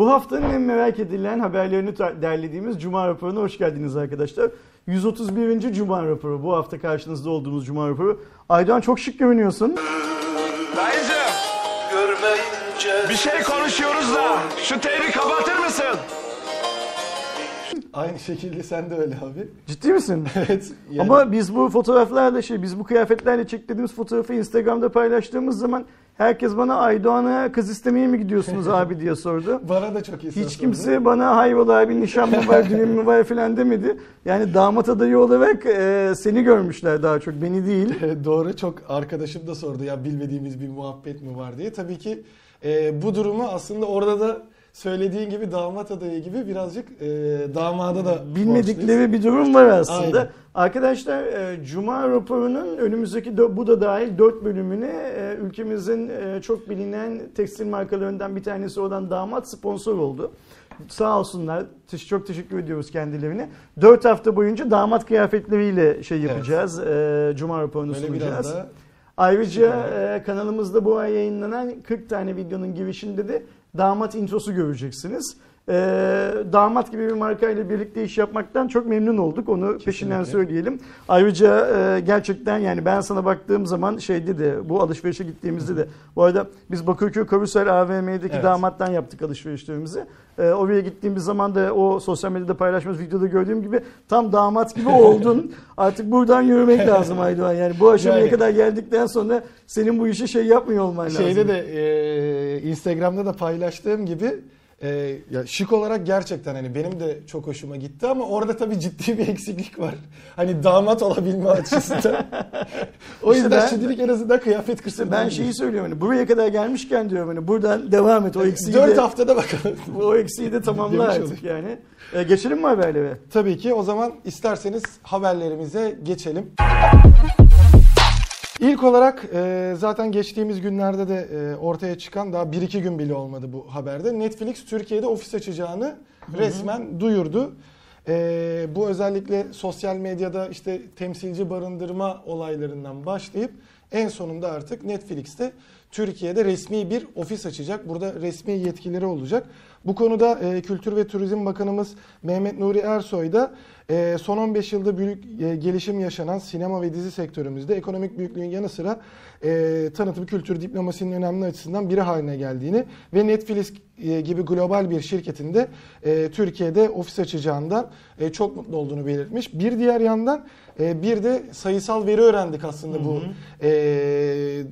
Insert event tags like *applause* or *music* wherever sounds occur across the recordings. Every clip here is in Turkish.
Bu haftanın en merak edilen haberlerini derlediğimiz Cuma raporuna hoş geldiniz arkadaşlar. 131. Cuma raporu. Bu hafta karşınızda olduğumuz Cuma raporu. Aydoğan çok şık görünüyorsun. Dayıcım bir şey konuşuyoruz da şu teybi kapatır mısın? Aynı şekilde sen de öyle abi. Ciddi misin? *laughs* Evet. yani- Ama biz bu fotoğraflarla şey, biz bu kıyafetlerle çektiğimiz fotoğrafı Instagram'da paylaştığımız zaman herkes bana Aydoğan'a kız istemeye mi gidiyorsunuz *laughs* abi diye sordu. bana da çok iyi Hiç kimse bana hayrola abi nişan mı var, düğün mü var falan demedi. Yani damat adayı olarak e, seni görmüşler daha çok, beni değil. *laughs* Doğru çok arkadaşım da sordu ya bilmediğimiz bir muhabbet mi var diye. Tabii ki e, bu durumu aslında orada da söylediğin gibi damat adayı gibi birazcık e, damada da borçluyuz. Bilmedikleri bir durum var aslında. Aynen. Arkadaşlar e, Cuma raporunun önümüzdeki bu da dahil 4 bölümüne e, ülkemizin e, çok bilinen tekstil markalarından bir tanesi olan Damat sponsor oldu. Sağ olsunlar. Çok teşekkür ediyoruz kendilerine. 4 hafta boyunca damat kıyafetleriyle şey yapacağız. e, Cuma raporunu Böyle sunacağız. Ayrıca e, kanalımızda bu ay yayınlanan 40 tane videonun girişinde de damat introsu göreceksiniz. E, damat gibi bir markayla birlikte iş yapmaktan çok memnun olduk. Onu peşinden söyleyelim. Ayrıca e, gerçekten yani ben sana baktığım zaman şeydi de bu alışverişe gittiğimizde de bu arada biz Bakırköy Karusel AVM'deki Evet. damattan yaptık alışverişlerimizi. E, oraya gittiğimiz zaman da o sosyal medyada paylaştığımız videoda gördüğüm gibi tam damat gibi oldun. *laughs* Artık buradan yürümek lazım Aydoğan. Yani bu aşamaya Yani- kadar geldikten sonra senin bu işe şey yapmıyor olman lazım. Şeyde de e, Instagram'da da paylaştığım gibi e, ya şık olarak gerçekten hani benim de çok hoşuma gitti ama orada tabii ciddi bir eksiklik var. Hani damat olabilme *laughs* açısından. o yüzden ben- şimdilik en azından kıyafet kısmı. ben şeyi söylüyorum hani buraya kadar gelmişken diyorum hani buradan devam et o eksiği 4 de, haftada bakalım. *laughs* o eksiği de tamamla artık yani. E, geçelim mi haberlere? Tabii ki o zaman isterseniz haberlerimize geçelim. İlk olarak e, zaten geçtiğimiz günlerde de e, ortaya çıkan daha 1-2 gün bile olmadı bu haberde. Netflix Türkiye'de ofis açacağını resmen duyurdu. E, bu özellikle sosyal medyada işte temsilci barındırma olaylarından başlayıp en sonunda artık Netflix'te Türkiye'de resmi bir ofis açacak. Burada resmi yetkileri olacak. Bu konuda e, Kültür ve Turizm Bakanımız Mehmet Nuri Ersoy da e, son 15 yılda büyük e, gelişim yaşanan sinema ve dizi sektörümüzde ekonomik büyüklüğün yanı sıra e, tanıtım kültür diplomasinin önemli açısından biri haline geldiğini ve Netflix e, gibi global bir şirketinde e, Türkiye'de ofis açacağından e, çok mutlu olduğunu belirtmiş. Bir diğer yandan e, bir de sayısal veri öğrendik aslında bu e,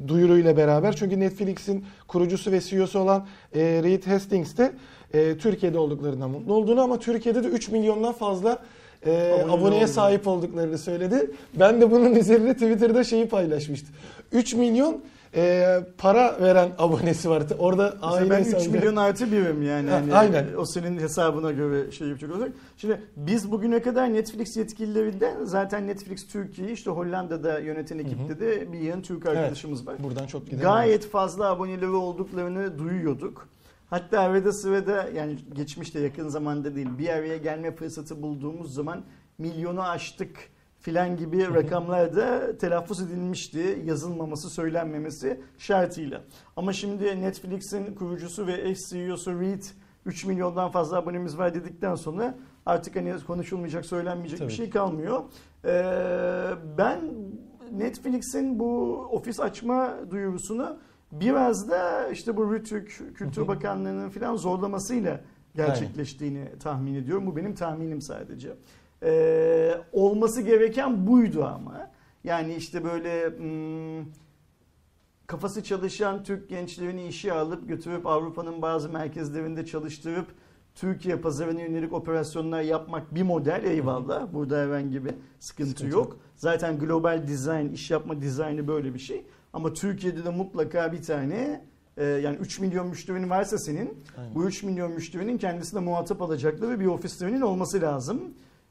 duyuruyla beraber. Çünkü Netflix'in kurucusu ve CEO'su olan e, Reed Hastings de e, Türkiye'de olduklarından mutlu olduğunu ama Türkiye'de de 3 milyondan fazla e, Abone aboneye oldu. sahip olduklarını söyledi. Ben de bunun üzerine Twitter'da şeyi paylaşmıştım. 3 milyon e, para veren abonesi var. Orada aile ben 3 hesabı- milyon artı birim yani. Ha, Hani aynen. O senin hesabına göre şey yapacak olacak. Şimdi biz bugüne kadar Netflix yetkililerinden zaten Netflix Türkiye işte Hollanda'da yöneten ekipte de bir yığın Türk arkadaşımız var. Buradan çok gidelim. Gayet fazla aboneleri olduklarını duyuyorduk. Hatta arada sırada yani geçmişte yakın zamanda değil bir araya gelme fırsatı bulduğumuz zaman milyonu aştık filan gibi rakamlar da telaffuz edilmişti. Yazılmaması, söylenmemesi şartıyla. Ama şimdi Netflix'in kurucusu ve eş CEO'su Reed 3 milyondan fazla abonemiz var dedikten sonra artık hani konuşulmayacak, söylenmeyecek Tabii bir şey kalmıyor. Ee, ben Netflix'in bu ofis açma duyurusunu biraz da işte bu Rütük Kültür Bakanlığı'nın falan zorlamasıyla gerçekleştiğini tahmin ediyorum. Bu benim tahminim sadece. Ee, olması gereken buydu ama. Yani işte böyle hmm, kafası çalışan Türk gençlerini işe alıp götürüp Avrupa'nın bazı merkezlerinde çalıştırıp Türkiye pazarına yönelik operasyonlar yapmak bir model eyvallah. Burada herhangi bir sıkıntı, Sıkıntı yok. Zaten global design, iş yapma dizaynı böyle bir şey. Ama Türkiye'de de mutlaka bir tane e, yani 3 milyon müşterinin varsa senin Aynen. bu 3 milyon müşterinin kendisine muhatap alacakları bir ofislerinin olması lazım.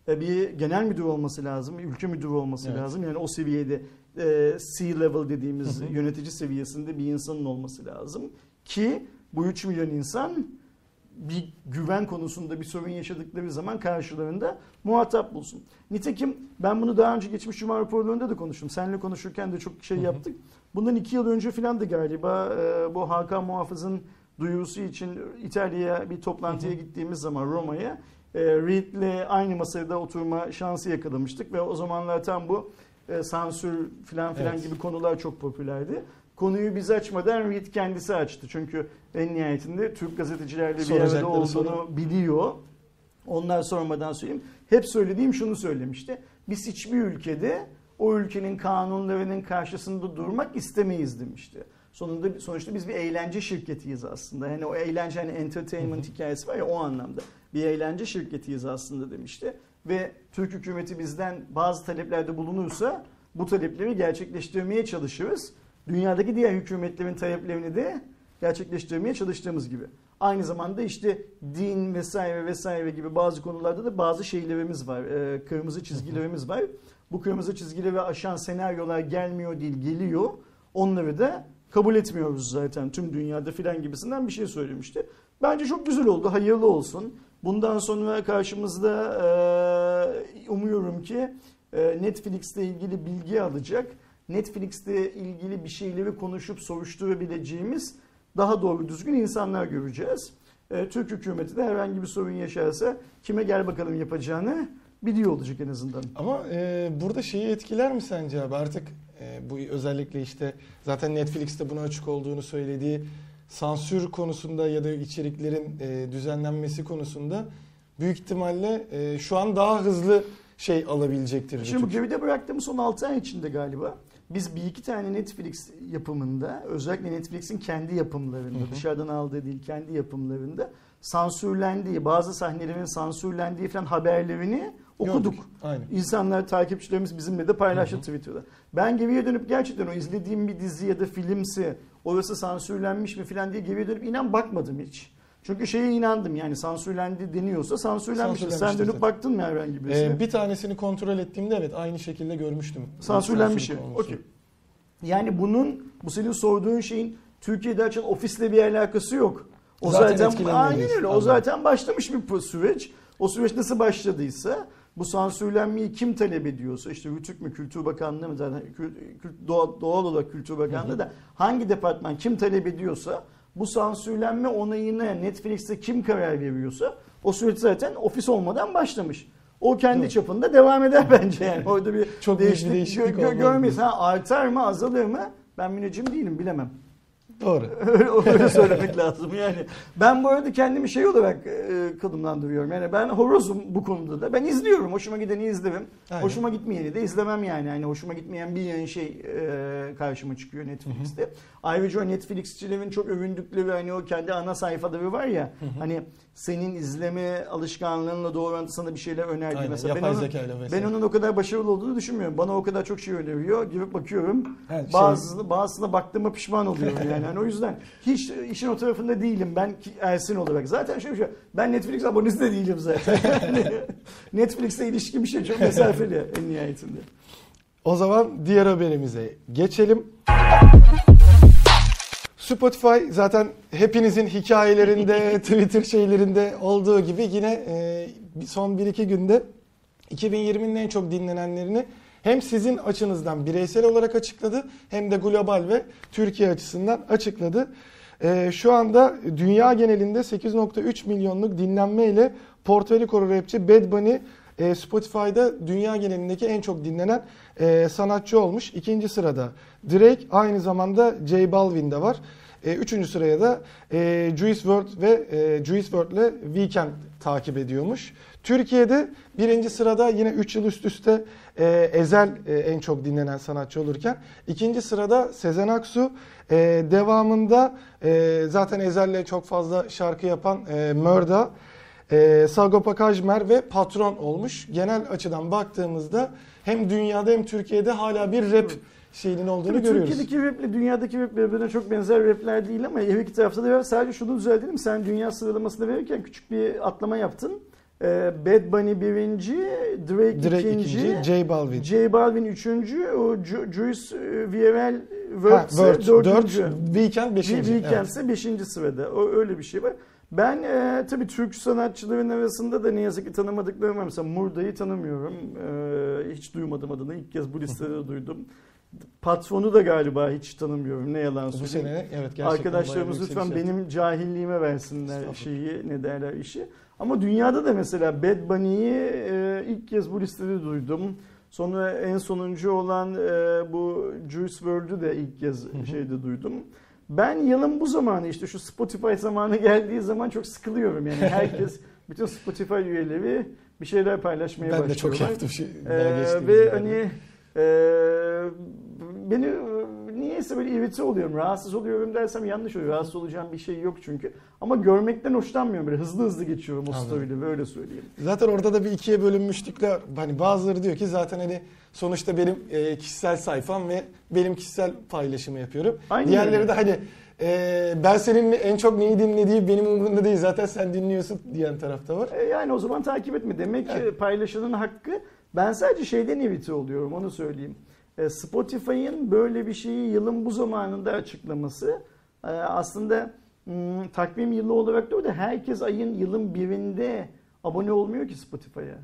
E, Bir genel müdür olması lazım, bir ülke müdürü olması Evet. lazım. Yani o seviyede e, C-level dediğimiz yönetici seviyesinde bir insanın olması lazım. Ki bu 3 milyon insan bir güven konusunda bir sorun yaşadıkları zaman karşılarında muhatap bulsun. Nitekim ben bunu daha önce geçmiş Cuma raporlarında da konuştum. Seninle konuşurken de çok şey Hı hı. Bundan iki yıl önce falan da galiba e, bu Hakan Muhafız'ın duyurusu için İtalya'ya bir toplantıya gittiğimiz zaman Roma'ya e, Reed'le aynı masada oturma şansı yakalamıştık ve o zamanlar tam bu e, sansür filan filan Evet. gibi konular çok popülerdi. Konuyu biz açmadan Reed kendisi açtı. Çünkü en nihayetinde Türk gazetecilerle bir arada olduğunu soru. biliyor. Onlar sormadan söyleyeyim. Hep söylediğim şunu söylemişti. Biz hiçbir ülkede o ülkenin kanunlarının karşısında durmak istemeyiz demişti. Sonunda sonuçta biz bir eğlence şirketiyiz aslında. Yani o eğlence hani entertainment hikayesi var ya o anlamda. Bir eğlence şirketiyiz aslında demişti. Ve Türk hükümeti bizden bazı taleplerde bulunursa bu talepleri gerçekleştirmeye çalışırız. Dünyadaki diğer hükümetlerin taleplerini de gerçekleştirmeye çalıştığımız gibi. Aynı zamanda işte din vesaire vesaire gibi bazı konularda da bazı şeylerimiz var. e, kırmızı çizgilerimiz var. Bu kırmızı çizgileri aşan senaryolar gelmiyor değil geliyor. Onları da kabul etmiyoruz zaten tüm dünyada filan gibisinden bir şey söylemişti. Bence çok güzel oldu. Hayırlı olsun. Bundan sonra karşımızda e, umuyorum ki e, Netflix'te ilgili bilgi alacak. Netflix'te ilgili bir şeyleri konuşup soruşturabileceğimiz daha doğru düzgün insanlar göreceğiz. E, Türk hükümeti de herhangi bir sorun yaşarsa kime gel bakalım yapacağını biliyor olacak en azından. Ama e, burada şeyi etkiler mi sence abi artık e, bu özellikle işte zaten Netflix'te buna açık olduğunu söylediği sansür konusunda ya da içeriklerin e, düzenlenmesi konusunda büyük ihtimalle e, şu an daha hızlı şey alabilecektir. Şimdi bu geride bıraktığımız son 6 ay içinde galiba biz bir iki tane Netflix yapımında özellikle Netflix'in kendi yapımlarında Hı hı. dışarıdan aldığı değil kendi yapımlarında sansürlendiği bazı sahnelerin sansürlendiği falan haberlerini okuduk. Gördük. Aynen. İnsanlar, takipçilerimiz bizimle de paylaştı Hı hı. Twitter'da. Ben geriye dönüp gerçekten o izlediğim bir dizi ya da filmsi orası sansürlenmiş mi falan diye geriye dönüp inan bakmadım hiç. Çünkü şeye inandım yani sansürlendi deniyorsa sansürlenmiş. Sen dönüp baktın mı herhangi birisine? E, bir tanesini kontrol ettiğimde evet aynı şekilde görmüştüm. Sansürlenmiş olmasını. Okey. Yani bunun bu senin sorduğun şeyin Türkiye'de açan ofisle bir alakası yok. O Zaten zaten, aynen öyle. O zaten başlamış bir süreç. O süreç nasıl başladıysa bu sansürlenmeyi kim talep ediyorsa işte Rütük mü Kültür Bakanlığı mı zaten doğal, olarak Kültür Bakanlığı da hangi departman kim talep ediyorsa bu sansürlenme onayına Netflix'te kim karar veriyorsa o süreç zaten ofis olmadan başlamış. O kendi Evet. çapında devam eder bence yani. Orada bir Çok büyük bir değişiklik, değişiklik gö- gö- görmeyiz. Ha artar mı azalır mı? Ben müneccim değilim bilemem. Doğru. *laughs* Öyle- Öyle söylemek lazım yani. Ben bu arada kendimi şey olarak e, konumlandırıyorum. Yani ben horozum bu konuda da. Ben izliyorum. Hoşuma gideni izlerim. Aynen. Hoşuma gitmeyeni de izlemem yani. Yani hoşuma gitmeyen bir yeni şey e, karşıma çıkıyor Netflix'te. Ayrıca o Netflixçilerin çok övündükleri hani o kendi ana sayfaları var ya. Hani senin izleme alışkanlığınla doğru sana bir şeyler önerdi Aynen, mesela. Ben onun, zekayla ben onun o kadar başarılı olduğunu düşünmüyorum. Bana o kadar çok şey öneriyor. Girip bakıyorum. Ha, şey- Bazısına, bazısına baktığıma pişman oluyorum yani. Yani. O yüzden hiç işin o tarafında değilim ben Ersin olarak. Zaten şöyle bir şey. Ben Netflix abonesi de değilim zaten. *laughs* Netflix'le ilişkim bir şey çok mesafeli en nihayetinde. O zaman diğer haberimize geçelim. Spotify zaten hepinizin hikayelerinde, *laughs* Twitter şeylerinde olduğu gibi yine e, son 1-2 günde 2020'nin en çok dinlenenlerini hem sizin açınızdan bireysel olarak açıkladı hem de global ve Türkiye açısından açıkladı. E, şu anda dünya genelinde 8.3 milyonluk dinlenmeyle Puerto Rico rapçi Bad Bunny e, Spotify'da dünya genelindeki en çok dinlenen e, sanatçı olmuş. İkinci sırada Drake aynı zamanda J Balvin de var. E, üçüncü sıraya da Juice WRLD ve Juice WRLD ile Weekend takip ediyormuş. Türkiye'de birinci sırada yine 3 yıl üst üste e, Ezel e, en çok dinlenen sanatçı olurken ikinci sırada Sezen Aksu e, devamında e, zaten Ezel'le çok fazla şarkı yapan e, Mörda e, Sagopa Kajmer ve Patron olmuş. Genel açıdan baktığımızda hem dünyada hem Türkiye'de hala bir rap şeyinin olduğunu Tabii görüyoruz. Türkiye'deki raple dünyadaki rap birbirine çok benzer rapler değil ama her iki tarafta da var. Sadece şunu düzeltelim. Sen dünya sıralamasını verirken küçük bir atlama yaptın. Ee, Bad Bunny birinci, Drake, Drake ikinci, ikinci, J Balvin. J Balvin üçüncü, o Ju- Juice e, VRL World Word, dördüncü. dört, Weekend beşinci. Weekend evet. ise beşinci sırada. O öyle bir şey var. Ben e, tabii Türk sanatçıların arasında da ne yazık ki tanımadıklarım var. Mesela Murda'yı tanımıyorum. E, hiç duymadım adını. İlk kez bu listede duydum. Patronu da galiba hiç tanımıyorum. Ne yalan Bu söyleyeyim. sene evet gerçekten Arkadaşlarımız lütfen benim cahilliğime versinler şeyi ne derler işi. Ama dünyada da mesela Bad Bunny'yi e, ilk kez bu listede duydum. Sonra en sonuncu olan e, bu Juice WRLD'ü de ilk kez şeyde duydum. Ben yılın bu zamanı işte şu Spotify zamanı *laughs* geldiği zaman çok sıkılıyorum yani herkes *laughs* bütün Spotify üyeleri bir şeyler paylaşmaya Ben de başlıyorlar. çok yaptım. Şey, Ee, ve yıllarda. hani e, beni niyeyse böyle irite oluyorum, rahatsız oluyorum dersem yanlış oluyor. Rahatsız olacağım bir şey yok çünkü. Ama görmekten hoşlanmıyorum. Böyle hızlı hızlı geçiyorum o story'leri böyle söyleyeyim. Zaten orada da bir ikiye bölünmüşlükler. Hani bazıları diyor ki zaten hani sonuçta benim e, kişisel sayfam ve benim kişisel paylaşımı yapıyorum. Aynen Diğerleri öyle. de hani e, ben senin en çok neyi dinlediği benim umurumda değil. Zaten sen dinliyorsun diyen tarafta var. E, yani o zaman takip etme. Demek ki Evet. paylaşanın hakkı. Ben sadece şeyden irite oluyorum onu söyleyeyim. E, Spotify'ın böyle bir şeyi yılın bu zamanında açıklaması e, aslında hmm, takvim yılı olarak da o da herkes ayın yılın birinde abone olmuyor ki Spotify'a.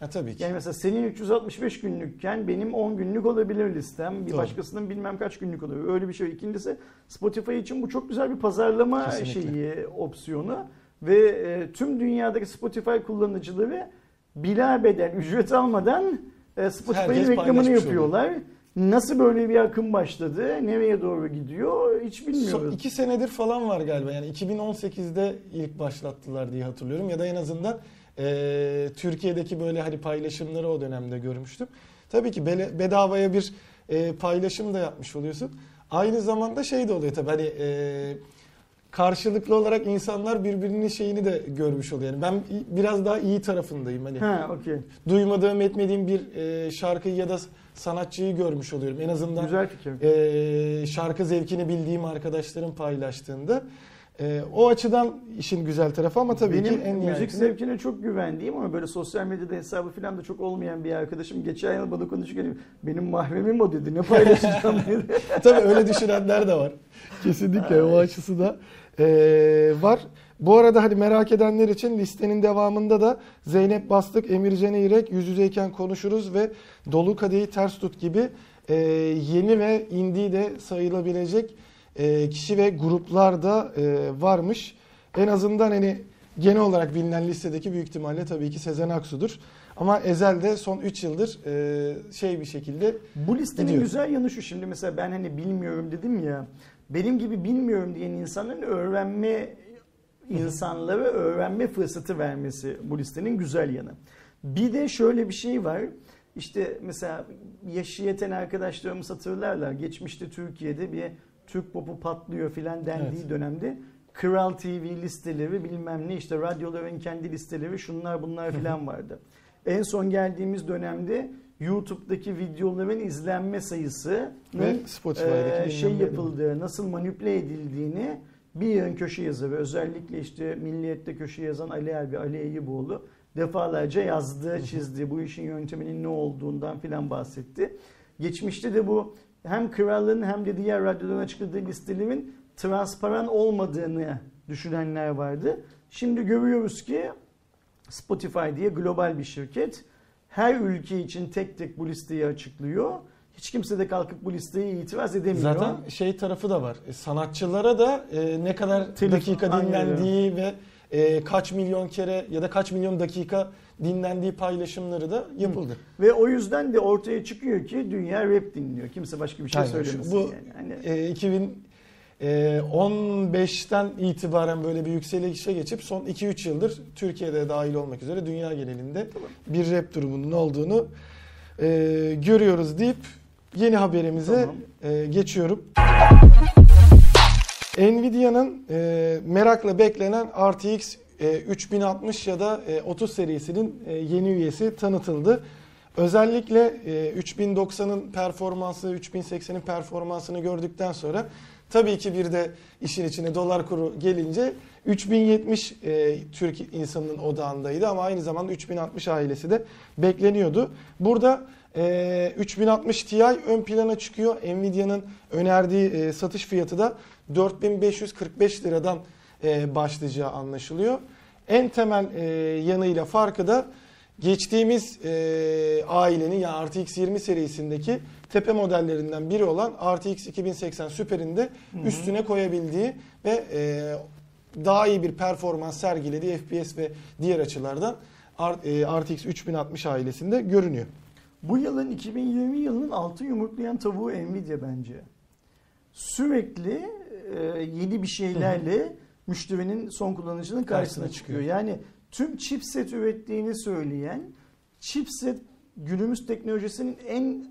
Ha tabii ki. Yani mesela senin 365 günlükken benim 10 günlük olabilir listem. Bir Doğru. başkasının bilmem kaç günlük olabilir. Öyle bir şey. İkincisi Spotify için bu çok güzel bir pazarlama Kesinlikle. şeyi, opsiyonu. Ve e, tüm dünyadaki Spotify kullanıcıları bila bedel, ücret almadan e, Spotify'ın reklamını yapıyorlar. Nasıl böyle bir akım başladı, nereye doğru gidiyor hiç Son bilmiyoruz. iki senedir falan var galiba. Yani 2018'de ilk başlattılar diye hatırlıyorum. Ya da en azından e, Türkiye'deki böyle hani paylaşımları o dönemde görmüştüm. Tabii ki bele- bedavaya bir e, paylaşım da yapmış oluyorsun. Aynı zamanda şey de oluyor tabii hani e, karşılıklı olarak insanlar birbirinin şeyini de görmüş oluyor. Yani ben biraz daha iyi tarafındayım. Hani Ha, okey. duymadığım etmediğim bir e, şarkıyı ya da sanatçıyı görmüş oluyorum. En azından Güzel fikir. e, şarkı zevkini bildiğim arkadaşlarım paylaştığında e, o açıdan işin güzel tarafı ama tabii Benim ki en müzik nihayetinde- zevkine çok güvendiğim ama böyle sosyal medyada hesabı falan da çok olmayan bir arkadaşım geçen yıl bana konuşurken benim mahremim o dedi ne paylaşacağım *laughs* dedi. *laughs* tabii öyle düşünenler de var. Kesinlikle o açısı da e, var. Bu arada hani merak edenler için listenin devamında da Zeynep Bastık, Emircan İrek, Yüz Yüzeyken Konuşuruz ve Dolu Kadehi Ters Tut gibi e, yeni ve indie de sayılabilecek e, kişi ve gruplar da e, varmış. En azından hani genel olarak bilinen listedeki büyük ihtimalle tabii ki Sezen Aksu'dur. Ama Ezel de son 3 yıldır e, şey bir şekilde Bu listenin Gidiyor. güzel yanı şu şimdi mesela ben hani bilmiyorum dedim ya benim gibi bilmiyorum diyen insanların öğrenme insanlara öğrenme fırsatı vermesi bu listenin güzel yanı. Bir de şöyle bir şey var. İşte mesela yaşı yeten arkadaşlarımız hatırlarlar. Geçmişte Türkiye'de bir Türk popu patlıyor filan dendiği Evet. dönemde Kral TV listeleri bilmem ne işte radyoların kendi listeleri şunlar bunlar filan vardı. En son geldiğimiz dönemde YouTube'daki videoların izlenme sayısı ve Spotify'daki ee, şey yapıldığı, nasıl manipüle edildiğini bir yığın köşe yazarı, özellikle işte Milliyet'te köşe yazan Ali Erbi, Ali Eyüboğlu defalarca yazdı, çizdi. Bu işin yönteminin ne olduğundan filan bahsetti. Geçmişte de bu hem krallığın hem de diğer radyoların açıkladığı listelerin transparan olmadığını düşünenler vardı. Şimdi görüyoruz ki Spotify diye global bir şirket her ülke için tek tek bu listeyi açıklıyor. Hiç kimse de kalkıp bu listeye itiraz edemiyor. Zaten şey tarafı da var. E, Sanatçılara da e, ne kadar Telif- dakika dinlendiği ve e, kaç milyon kere ya da kaç milyon dakika dinlendiği paylaşımları da yapıldı. Ve o yüzden de ortaya çıkıyor ki dünya rap dinliyor. Kimse başka bir şey Aynen. söylemesin. Bu yani. Hani e, 2015'ten itibaren böyle bir yükselişe geçip son 2-3 yıldır Türkiye'de dahil olmak üzere dünya genelinde bir rap durumunun olduğunu e, görüyoruz deyip yeni haberimize Tamam. e, geçiyorum. Nvidia'nın e, merakla beklenen RTX e, 3060 ya da e, 30 serisinin e, yeni üyesi tanıtıldı. Özellikle e, 3090'ın performansı, 3080'in performansını gördükten sonra tabii ki bir de işin içine dolar kuru gelince 3070 e, Türk insanının odağındaydı ama aynı zamanda 3060 ailesi de bekleniyordu. Burada e, 3060 Ti ön plana çıkıyor. Nvidia'nın önerdiği e, satış fiyatı da 4545 liradan e, başlayacağı anlaşılıyor. En temel e, yanıyla farkı da geçtiğimiz e, ailenin yani RTX 20 serisindeki tepe modellerinden biri olan RTX 2080 Super'in de üstüne koyabildiği ve e, daha iyi bir performans sergilediği FPS ve diğer açılardan RTX 3060 ailesinde görünüyor. Bu yılın 2020 yılının altın yumurtlayan tavuğu Nvidia bence. Sürekli e, yeni bir şeylerle müşterinin son kullanıcının karşısına çıkıyor. çıkıyor. Yani tüm chipset ürettiğini söyleyen chipset günümüz teknolojisinin en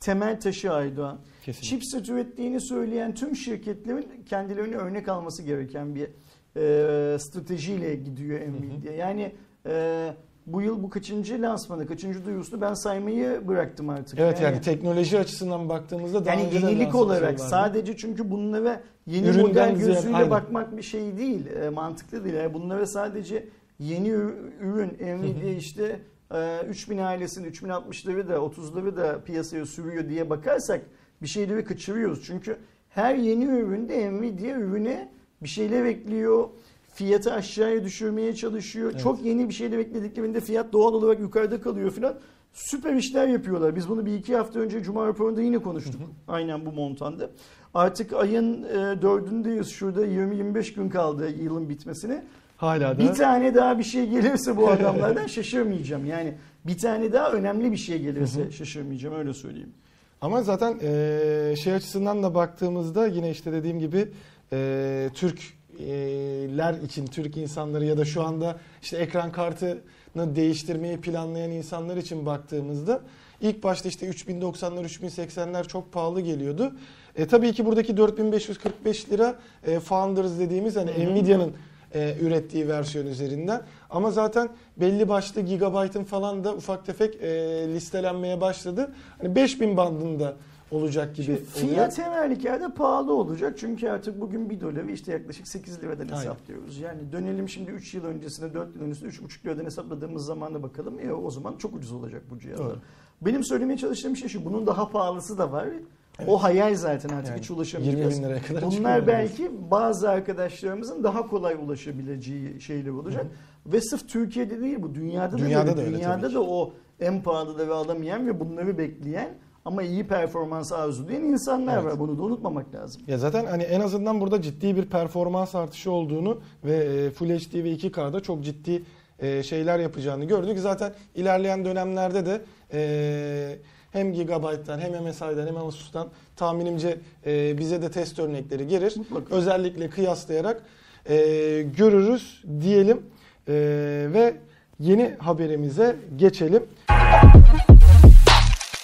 temel taşı Aydoğan. Kesinlikle. Chipset ürettiğini söyleyen tüm şirketlerin kendilerine örnek alması gereken bir e, stratejiyle gidiyor Nvidia. Yani e, bu yıl bu kaçıncı lansmanı, kaçıncı duyurusunu ben saymayı bıraktım artık. Evet yani teknoloji açısından baktığımızda daha yani yenilik lansman olarak sadece çünkü bunlara yeni Üründen model gözüyle aynen. bakmak bir şey değil, e, mantıklı değil. Yani bunlara sadece yeni ür- ürün, Nvidia işte e, 3000 ailesinin 3060'ları da 30'ları da piyasaya sürüyor diye bakarsak bir şeyleri kaçırıyoruz. Çünkü her yeni üründe Nvidia ürüne bir şeyler ekliyor. Fiyatı aşağıya düşürmeye çalışıyor. Evet. Çok yeni bir şeyler eklediklerinde fiyat doğal olarak yukarıda kalıyor filan. Süper işler yapıyorlar. Biz bunu bir iki hafta önce Cuma raporunda yine konuştuk. Aynen bu montanda. Artık ayın e, dördündeyiz. Şurada 20-25 gün kaldı yılın bitmesine. Hala da Bir tane daha bir şey gelirse bu adamlardan *laughs* şaşırmayacağım. Yani bir tane daha önemli bir şey gelirse şaşırmayacağım öyle söyleyeyim. Ama zaten e, şey açısından da baktığımızda yine işte dediğim gibi e, Türkler için, Türk insanları ya da şu anda işte ekran kartını değiştirmeyi planlayan insanlar için baktığımızda ilk başta işte 3090'lar, 3080'ler çok pahalı geliyordu. E, tabii ki buradaki 4545 lira e, Founders dediğimiz hani. Nvidia'nın e, ürettiği versiyon üzerinden. Ama zaten belli başlı gigabaytın falan da ufak tefek e, listelenmeye başladı. Hani 5000 bandında olacak gibi Şimdi oluyor. fiyat her halükarda pahalı olacak. Çünkü artık bugün bir doları işte yaklaşık 8 liradan Aynen. hesaplıyoruz. Yani dönelim şimdi 3 yıl öncesine 4 yıl öncesine 3,5 liradan hesapladığımız zamana bakalım. E, o zaman çok ucuz olacak bu cihazlar. Benim söylemeye çalıştığım şey şu. Bunun daha pahalısı da var. O hayal zaten artık Yani hiç 20 ulaşamayacağız. bin liraya kadar Bunlar belki bazı arkadaşlarımızın daha kolay ulaşabileceği şeyler olacak. Ve sırf Türkiye'de değil bu dünyada, Dünyada da da öyle Dünyada da ki. o en pahalıları alamayan ve bunları bekleyen ama iyi performans arzulayan insanlar Evet. var. Bunu da unutmamak lazım. Ya zaten hani en azından burada ciddi bir performans artışı olduğunu ve e, Full HD ve 2K'da çok ciddi e, şeyler yapacağını gördük. Zaten ilerleyen dönemlerde de e, hem Gigabyte'dan hem MSI'den hem Asus'tan tahminimce bize de test örnekleri gelir. Mutlaka. Özellikle kıyaslayarak görürüz diyelim ve yeni haberimize geçelim.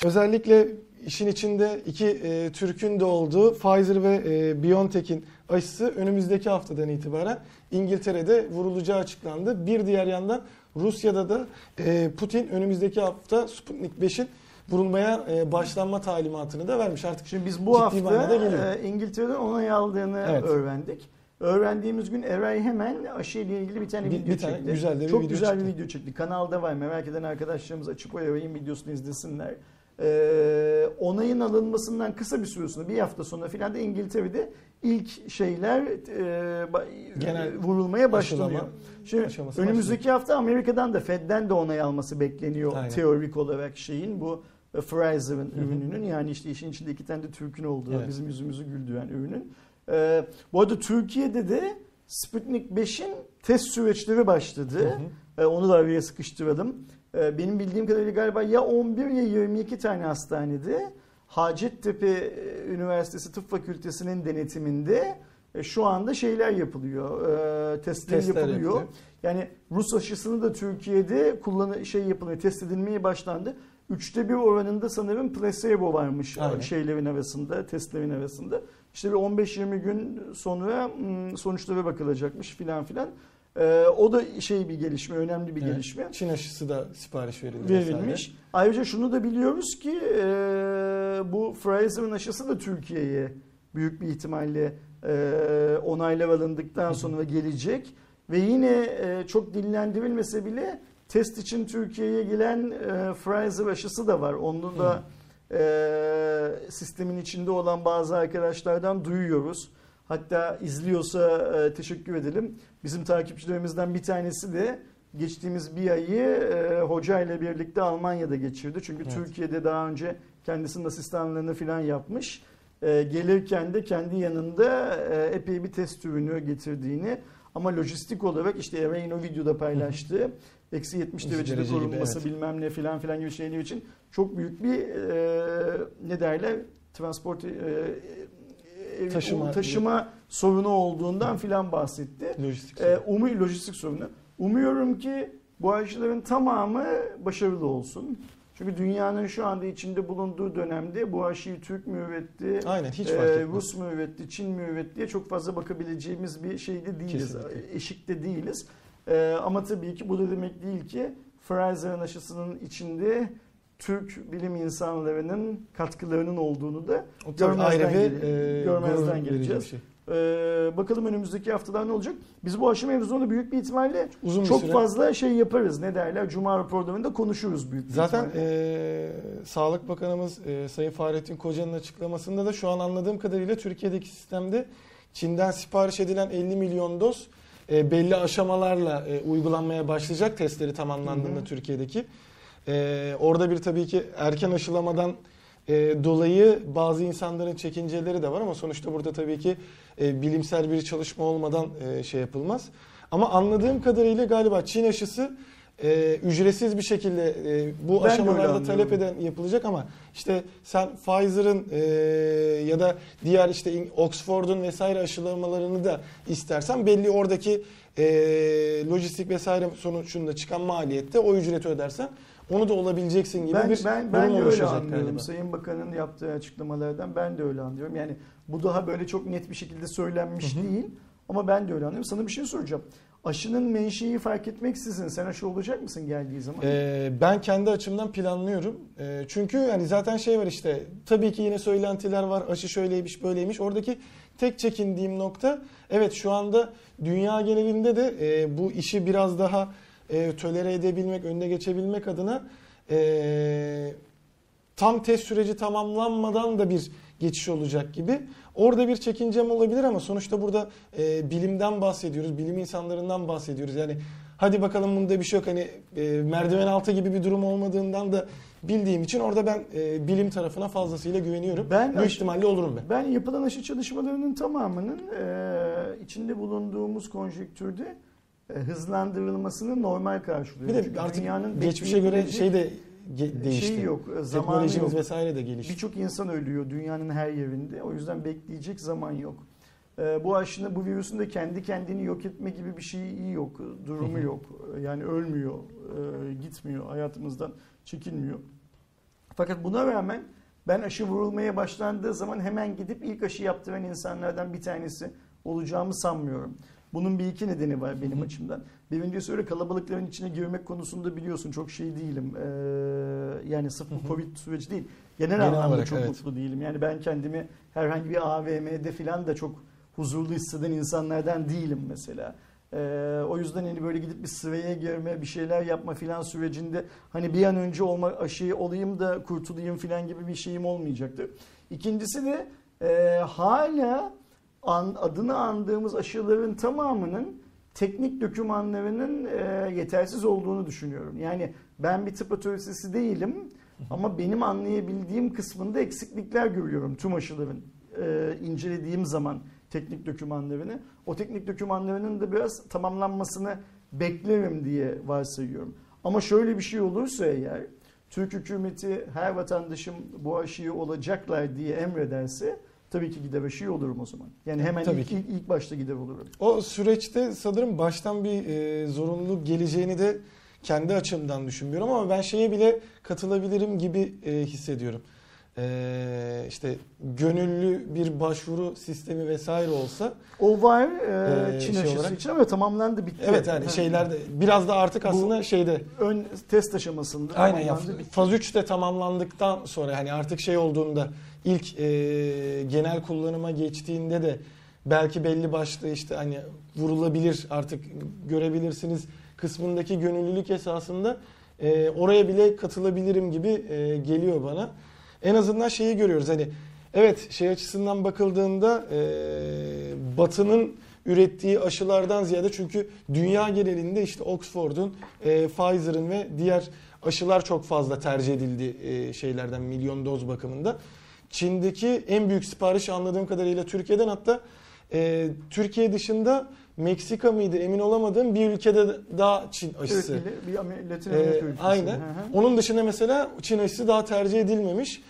Özellikle işin içinde iki e, Türk'ün de olduğu Pfizer ve e, BioNTech'in aşısı önümüzdeki haftadan itibaren İngiltere'de vurulacağı açıklandı. Bir diğer yandan Rusya'da da e, Putin önümüzdeki hafta Sputnik 5'in vurulmaya e, başlanma talimatını da vermiş. Artık Şimdi biz bu hafta e, İngiltere'den onay aldığını Evet. öğrendik. Öğrendiğimiz gün Eray hemen aşı ile ilgili bir tane Bir- video bir tane çekti. güzel de bir Çok video güzel çıktı. bir video çekti. Kanalda var. Merak eden arkadaşlarımız açıp o Eray'ın videosunu izlesinler. Ee, onayın alınmasından kısa bir süre sonra bir hafta sonra filan da İngiltere'de ilk şeyler e, Genel vurulmaya başlanıyor. Şimdi önümüzdeki hafta Amerika'dan da Fed'den de onay alması bekleniyor Aynen. teorik olarak şeyin bu e, Pfizer'ın ürününün yani işte işin içinde iki tane de Türk'ün olduğu Evet. bizim yüzümüzü güldüren ürünün. Ee, bu arada Türkiye'de de Sputnik 5'in test süreçleri başladı. Ee, onu da araya sıkıştıralım. Ee, benim bildiğim kadarıyla galiba ya 11 ya 22 tane hastanede Hacettepe e, Üniversitesi Tıp Fakültesi'nin denetiminde e, şu anda şeyler yapılıyor. E, testler, Testler yapılıyor. yapılıyor. Yani Rus aşısını da Türkiye'de kullanı şey yapılıyor, test edilmeye başlandı. Üçte bir oranında sanırım placebo varmış Aynen. şeylerin arasında, testlerin arasında. İşte bir 15-20 gün sonra hmm, sonuçlara bakılacakmış filan filan. Ee, o da şey bir gelişme, önemli bir Evet. gelişme Çin aşısı da sipariş verildi. verilmiş. vesaire. Ayrıca şunu da biliyoruz ki e, bu Pfizer'ın aşısı da Türkiye'ye büyük bir ihtimalle e, onaylar alındıktan sonra gelecek. Ve yine e, çok dillendirilmese bile test için Türkiye'ye gelen e, Pfizer aşısı da var. Onu da e, sistemin içinde olan bazı arkadaşlardan duyuyoruz. Hatta izliyorsa e, teşekkür edelim. Bizim takipçilerimizden bir tanesi de geçtiğimiz bir ayı e, hoca ile birlikte Almanya'da geçirdi. Çünkü Evet. Türkiye'de daha önce kendisinin asistanlığını falan yapmış. E, gelirken de kendi yanında e, epey bir test ürünü getirdiğini ama lojistik olarak işte Eren o videoda paylaştı. Eksi 70 Yüz derecede derece gibi, korunması evet. bilmem ne filan filan gibi şeyler için çok büyük bir e, ne derler transport e, Taşıma. taşıma sorunu olduğundan filan bahsetti. Lojistik. E, umu lojistik sorunu. Umuyorum ki bu aşıların tamamı başarılı olsun. Çünkü dünyanın şu anda içinde bulunduğu dönemde bu aşıyı Türk mü üretti, Aynen hiç e, fark etmez. Rus mu üretti, Çin mi üretti diye çok fazla bakabileceğimiz bir şeyde değiliz. Kesinlikle. Eşikte değiliz. E, ama tabii ki bu da demek değil ki Pfizer'ın aşısının içinde Türk bilim insanlarının katkılarının olduğunu da O görmezden ayrı bir e, görmezden geleceğiz. şey. Ee, bakalım önümüzdeki haftalar ne olacak? Biz bu aşı mevzusunda büyük bir ihtimalle Uzun bir çok süre. fazla şey yaparız. Ne derler? Cuma raporlarında konuşuruz büyük bir Zaten ihtimalle. e, Sağlık Bakanımız e, Sayın Fahrettin Koca'nın açıklamasında da şu an anladığım kadarıyla Türkiye'deki sistemde Çin'den sipariş edilen 50 milyon doz e, belli aşamalarla e, uygulanmaya başlayacak testleri tamamlandığında Hı hı. Türkiye'deki. E, orada bir tabii ki erken aşılamadan e, dolayı bazı insanların çekinceleri de var ama sonuçta burada tabii ki e, bilimsel bir çalışma olmadan e, şey yapılmaz. Ama anladığım kadarıyla galiba Çin aşısı e, ücretsiz bir şekilde e, bu Ben aşamalarda talep eden yapılacak ama işte sen Pfizer'ın e, ya da diğer işte Oxford'un vesaire aşılamalarını da istersen belli oradaki e, lojistik vesaire sonucunda çıkan maliyette o ücreti ödersen onu da olabileceksin gibi ben, bir ben, ben de öyle anlıyorum. galiba. Sayın Bakan'ın yaptığı açıklamalardan ben de öyle anlıyorum. Yani bu daha böyle çok net bir şekilde söylenmiş Hı hı. değil. Ama ben de öyle anlıyorum. Sana bir şey soracağım. Aşının menşei fark etmeksizin sen aşı olacak mısın geldiği zaman? Ee, ben kendi açımdan planlıyorum. Ee, çünkü yani zaten şey var işte tabii ki yine söylentiler var. Aşı şöyleymiş böyleymiş. Oradaki tek çekindiğim nokta evet şu anda dünya genelinde de e, bu işi biraz daha e, tolere edebilmek, önüne geçebilmek adına e, tam test süreci tamamlanmadan da bir geçiş olacak gibi. Orada bir çekincem olabilir ama sonuçta burada e, bilimden bahsediyoruz, bilim insanlarından bahsediyoruz. Yani hadi bakalım bunda bir şey yok hani e, merdiven altı gibi bir durum olmadığından da bildiğim için orada ben e, bilim tarafına fazlasıyla güveniyorum. Ben Büyük ihtimalle olurum ben. Ben yapılan aşı çalışmalarının tamamının e, içinde bulunduğumuz konjonktürde e, hızlandırılmasını normal karşılıyorum. Bir Çünkü de artık dünyanın geçmişe göre şey de ge- değişti. şeyi yok, e, Teknolojimiz yok. vesaire de gelişti. Birçok insan ölüyor dünyanın her yerinde. O yüzden bekleyecek zaman yok. Ee, bu aşının, bu virüsün de kendi kendini yok etme gibi bir şeyi yok, durumu yok. Yani ölmüyor, e, gitmiyor, hayatımızdan çekilmiyor. Fakat buna rağmen ben aşı vurulmaya başlandığı zaman hemen gidip ilk aşı yaptıran insanlardan bir tanesi olacağımı sanmıyorum. Bunun bir iki nedeni var benim Hı hı. açımdan. Birincisi öyle kalabalıkların içine girmek konusunda biliyorsun çok şey değilim. Ee, yani sırf bu. Covid süreci değil. Genel, Genel anlamda olarak, çok evet. mutlu değilim. Yani ben kendimi herhangi bir AVM'de falan da çok huzurlu hisseden insanlardan değilim mesela. Ee, o yüzden hani böyle gidip bir sıraya girme, bir şeyler yapma filan sürecinde hani bir an önce olma aşıyı olayım da kurtulayım filan gibi bir şeyim olmayacaktır. İkincisi de e, hala an, adını andığımız aşıların tamamının teknik dokümanlarının e, yetersiz olduğunu düşünüyorum. Yani ben bir tıp otoritesi değilim ama benim anlayabildiğim kısmında eksiklikler görüyorum tüm aşıların e, incelediğim zaman teknik dokümanlarını. O teknik dokümanlarının da biraz tamamlanmasını beklerim diye varsayıyorum. Ama şöyle bir şey olursa eğer Türk hükümeti her vatandaşım bu aşıyı olacaklar diye emrederse tabii ki gider aşıyı olurum o zaman. Yani hemen Tabii ilk, ki. ilk, ilk başta gider olurum. O süreçte sanırım baştan bir e, zorunluluk geleceğini de kendi açımdan düşünmüyorum ama ben şeye bile katılabilirim gibi e, hissediyorum. E, işte gönüllü bir başvuru sistemi vesaire olsa O var e, Ee, Çin şey aşısı olarak- için ama tamamlandı bitti. evet yani şeylerde biraz da artık Bu- aslında şeyde ön test aşamasında aynen ya bitti. faz 3 de tamamlandıktan sonra hani artık şey olduğunda ilk e, genel kullanıma geçtiğinde de belki belli başlı işte hani vurulabilir artık görebilirsiniz kısmındaki gönüllülük esasında e, oraya bile katılabilirim gibi e, geliyor bana. En azından şeyi görüyoruz hani evet şey açısından bakıldığında e, Batı'nın ürettiği aşılardan ziyade çünkü dünya genelinde işte Oxford'un, e, Pfizer'ın ve diğer aşılar çok fazla tercih edildi e, şeylerden milyon doz bakımında. Çin'deki en büyük sipariş anladığım kadarıyla Türkiye'den hatta e, Türkiye dışında Meksika mıydı emin olamadığım bir ülkede daha Çin aşısı. Türkiye'li bir Latin Ee, Amerika ülkesi. aynen. Hı hı. Onun dışında mesela Çin aşısı daha tercih edilmemiş.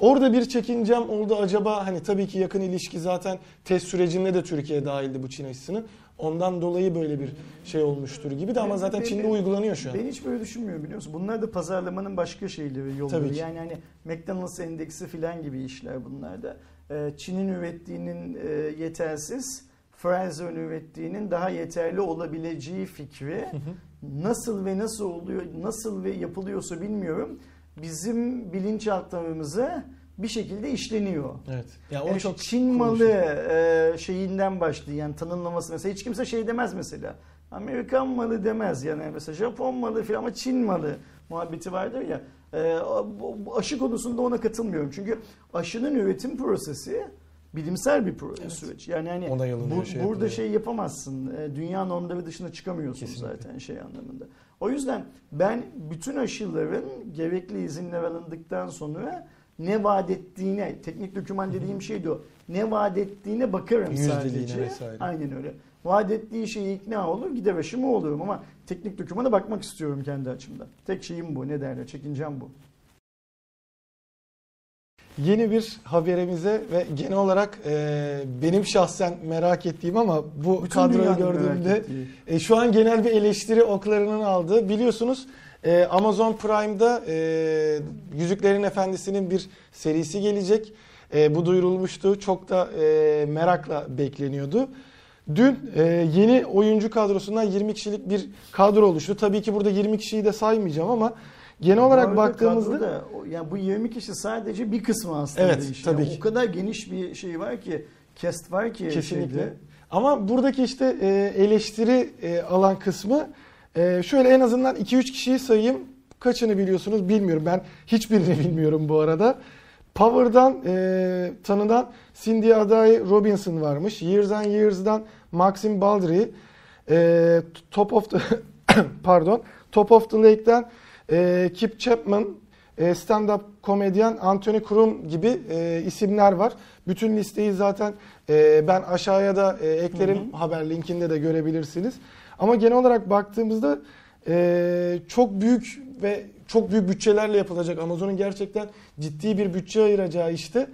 Orada bir çekincem oldu acaba hani tabii ki yakın ilişki zaten test sürecinde de Türkiye dahildi bu Çin aşısının. Ondan dolayı böyle bir şey olmuştur gibi de ama zaten ben- Çin'de ben- uygulanıyor şu an. Ben hiç böyle düşünmüyorum biliyor musun? Bunlar da pazarlamanın başka şeyleri, yolları. Tabii ki. Yani hani McDonald's endeksi filan gibi işler bunlar da. Ee, Çin'in ürettiğinin e, yetersiz, Pfizer'ın ürettiğinin daha yeterli olabileceği fikri nasıl ve nasıl oluyor, nasıl ve yapılıyorsa bilmiyorum. Bizim bilinçaltlarımıza bir şekilde işleniyor. Evet. Ya o Yani çok Çin malı e, şeyinden başlıyor yani tanımlaması mesela hiç kimse şey demez mesela. Amerikan malı demez yani mesela Japon malı falan ama Çin malı muhabbeti vardır ya. E, aşı konusunda ona katılmıyorum. Çünkü aşının üretim prosesi bilimsel bir pro- Evet. süreç. Yani hani bu- şey burada yapılıyor. şey yapamazsın. E, dünya normları dışına çıkamıyorsun Kesinlikle. zaten şey anlamında. O yüzden ben bütün aşıların gerekli izinler alındıktan sonra ne vaat ettiğine, teknik doküman dediğim şey de o. Ne vaat ettiğine bakarım sadece. vesaire. Aynen öyle. Vaat ettiği şeye ikna olur, gider aşımı olurum ama teknik dokümana bakmak istiyorum kendi açımdan. Tek şeyim bu, ne derler, çekincem bu. Yeni bir haberimize ve genel olarak e, benim şahsen merak ettiğim ama bu Bütün kadroyu gördüğümde. E, şu an genel bir eleştiri oklarının aldığı. Biliyorsunuz e, Amazon Prime'da e, Yüzüklerin Efendisi'nin bir serisi gelecek. E, bu duyurulmuştu. Çok da e, merakla bekleniyordu. Dün e, yeni oyuncu kadrosundan 20 kişilik bir kadro oluştu. Tabii ki burada 20 kişiyi de saymayacağım ama genel olarak baktığımızda o- yani bu 20 kişi sadece bir kısmı aslında Evet, iş. tabii Yani ki. O kadar geniş bir şey var ki, cast var ki Kesinlikle. şeyde. Ama buradaki işte e, eleştiri e, alan kısmı e, şöyle en azından 2-3 kişiyi sayayım. Kaçını biliyorsunuz bilmiyorum. Ben hiçbirini *laughs* bilmiyorum bu arada. Power'dan e, tanınan Cindy Adai Robinson varmış. Years and Years'dan Maxim Baldry. E, Top of the *coughs* pardon Top of the Lake'den e, Kip Chapman, e, stand-up komedyen Anthony Krum gibi e, isimler var. Bütün listeyi zaten e, ben aşağıya da e, eklerim haber linkinde de görebilirsiniz. Ama genel olarak baktığımızda e, çok büyük ve çok büyük bütçelerle yapılacak Amazon'un gerçekten ciddi bir bütçe ayıracağı işte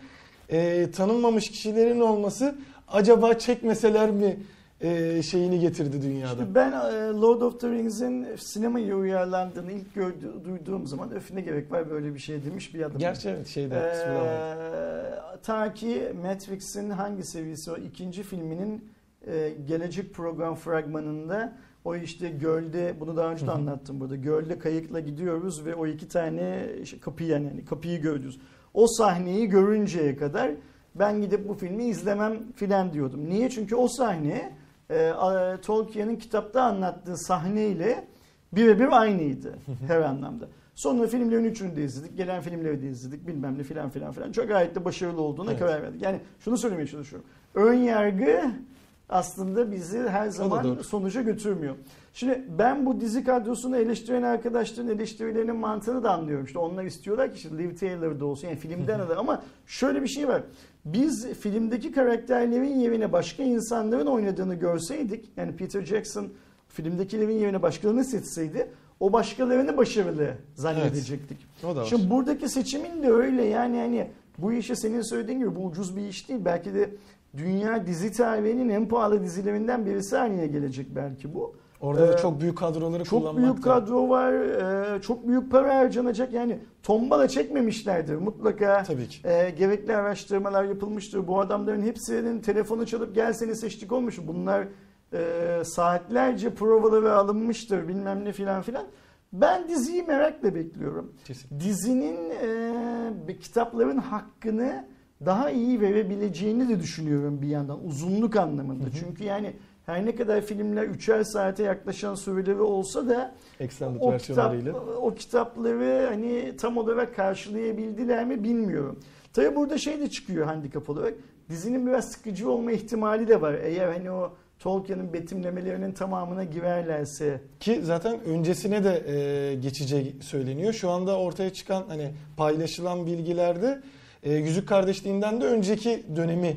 e, tanınmamış kişilerin olması acaba çekmeseler mi e, şeyini getirdi dünyada. İşte ben e, Lord of the Rings'in sinemaya uyarlandığını ilk gördü, duyduğum zaman öf ne gerek var böyle bir şey demiş bir adam. Gerçi evet şeyde Ee, ta ki Matrix'in hangi seviyesi o ikinci filminin e, gelecek program fragmanında o işte gölde bunu daha önce de anlattım burada. Gölde kayıkla gidiyoruz ve o iki tane işte kapıyı yani, kapıyı görüyoruz. O sahneyi görünceye kadar ben gidip bu filmi izlemem filan diyordum. Niye? Çünkü o sahne e, Tolkien'in kitapta anlattığı sahneyle birebir aynıydı her anlamda. Sonra filmlerin üçünü de izledik. Gelen filmleri de izledik. Bilmem ne filan filan filan. Çok gayet de başarılı olduğuna Evet. karar verdik. Yani şunu söylemeye çalışıyorum. Ön yargı aslında bizi her zaman sonuca götürmüyor. Şimdi ben bu dizi kadrosunu eleştiren arkadaşların eleştirilerinin mantığını da anlıyorum. İşte onlar istiyorlar ki işte Liv Taylor'da olsun yani filmden de ama şöyle bir şey var. Biz filmdeki karakterlerin yerine başka insanların oynadığını görseydik yani Peter Jackson filmdekilerin yerine başkalarını seçseydi o başkalarını başarılı zannedecektik. Var. Şimdi buradaki seçimin de öyle yani hani bu işe senin söylediğin gibi bu ucuz bir iş değil. Belki de dünya dizi tarihinin en pahalı dizilerinden birisi haline gelecek belki bu. Orada da Ee, çok büyük kadroları Çok kullanmakta. büyük kadro var, e, çok büyük para harcanacak. Yani tombala çekmemişlerdir mutlaka. Tabii ki. E, gerekli araştırmalar yapılmıştır. Bu adamların hepsinin telefonu çalıp gel seni seçtik olmuş. Bunlar e, saatlerce provaları alınmıştır bilmem ne filan filan. Ben diziyi merakla bekliyorum. Kesin. Dizinin e, kitapların hakkını daha iyi verebileceğini de düşünüyorum bir yandan uzunluk anlamında. Çünkü yani her ne kadar filmler üçer saate yaklaşan süreleri olsa da Extended o, kitap, o kitapları hani tam olarak karşılayabildiler mi bilmiyorum. Tabi burada şey de çıkıyor handikap olarak. Dizinin biraz sıkıcı olma ihtimali de var. Eğer hani o Tolkien'in betimlemelerinin tamamına girerlerse. Ki zaten öncesine de e, geçeceği söyleniyor. Şu anda ortaya çıkan hani paylaşılan bilgilerde e, Yüzük Kardeşliğinden de önceki dönemi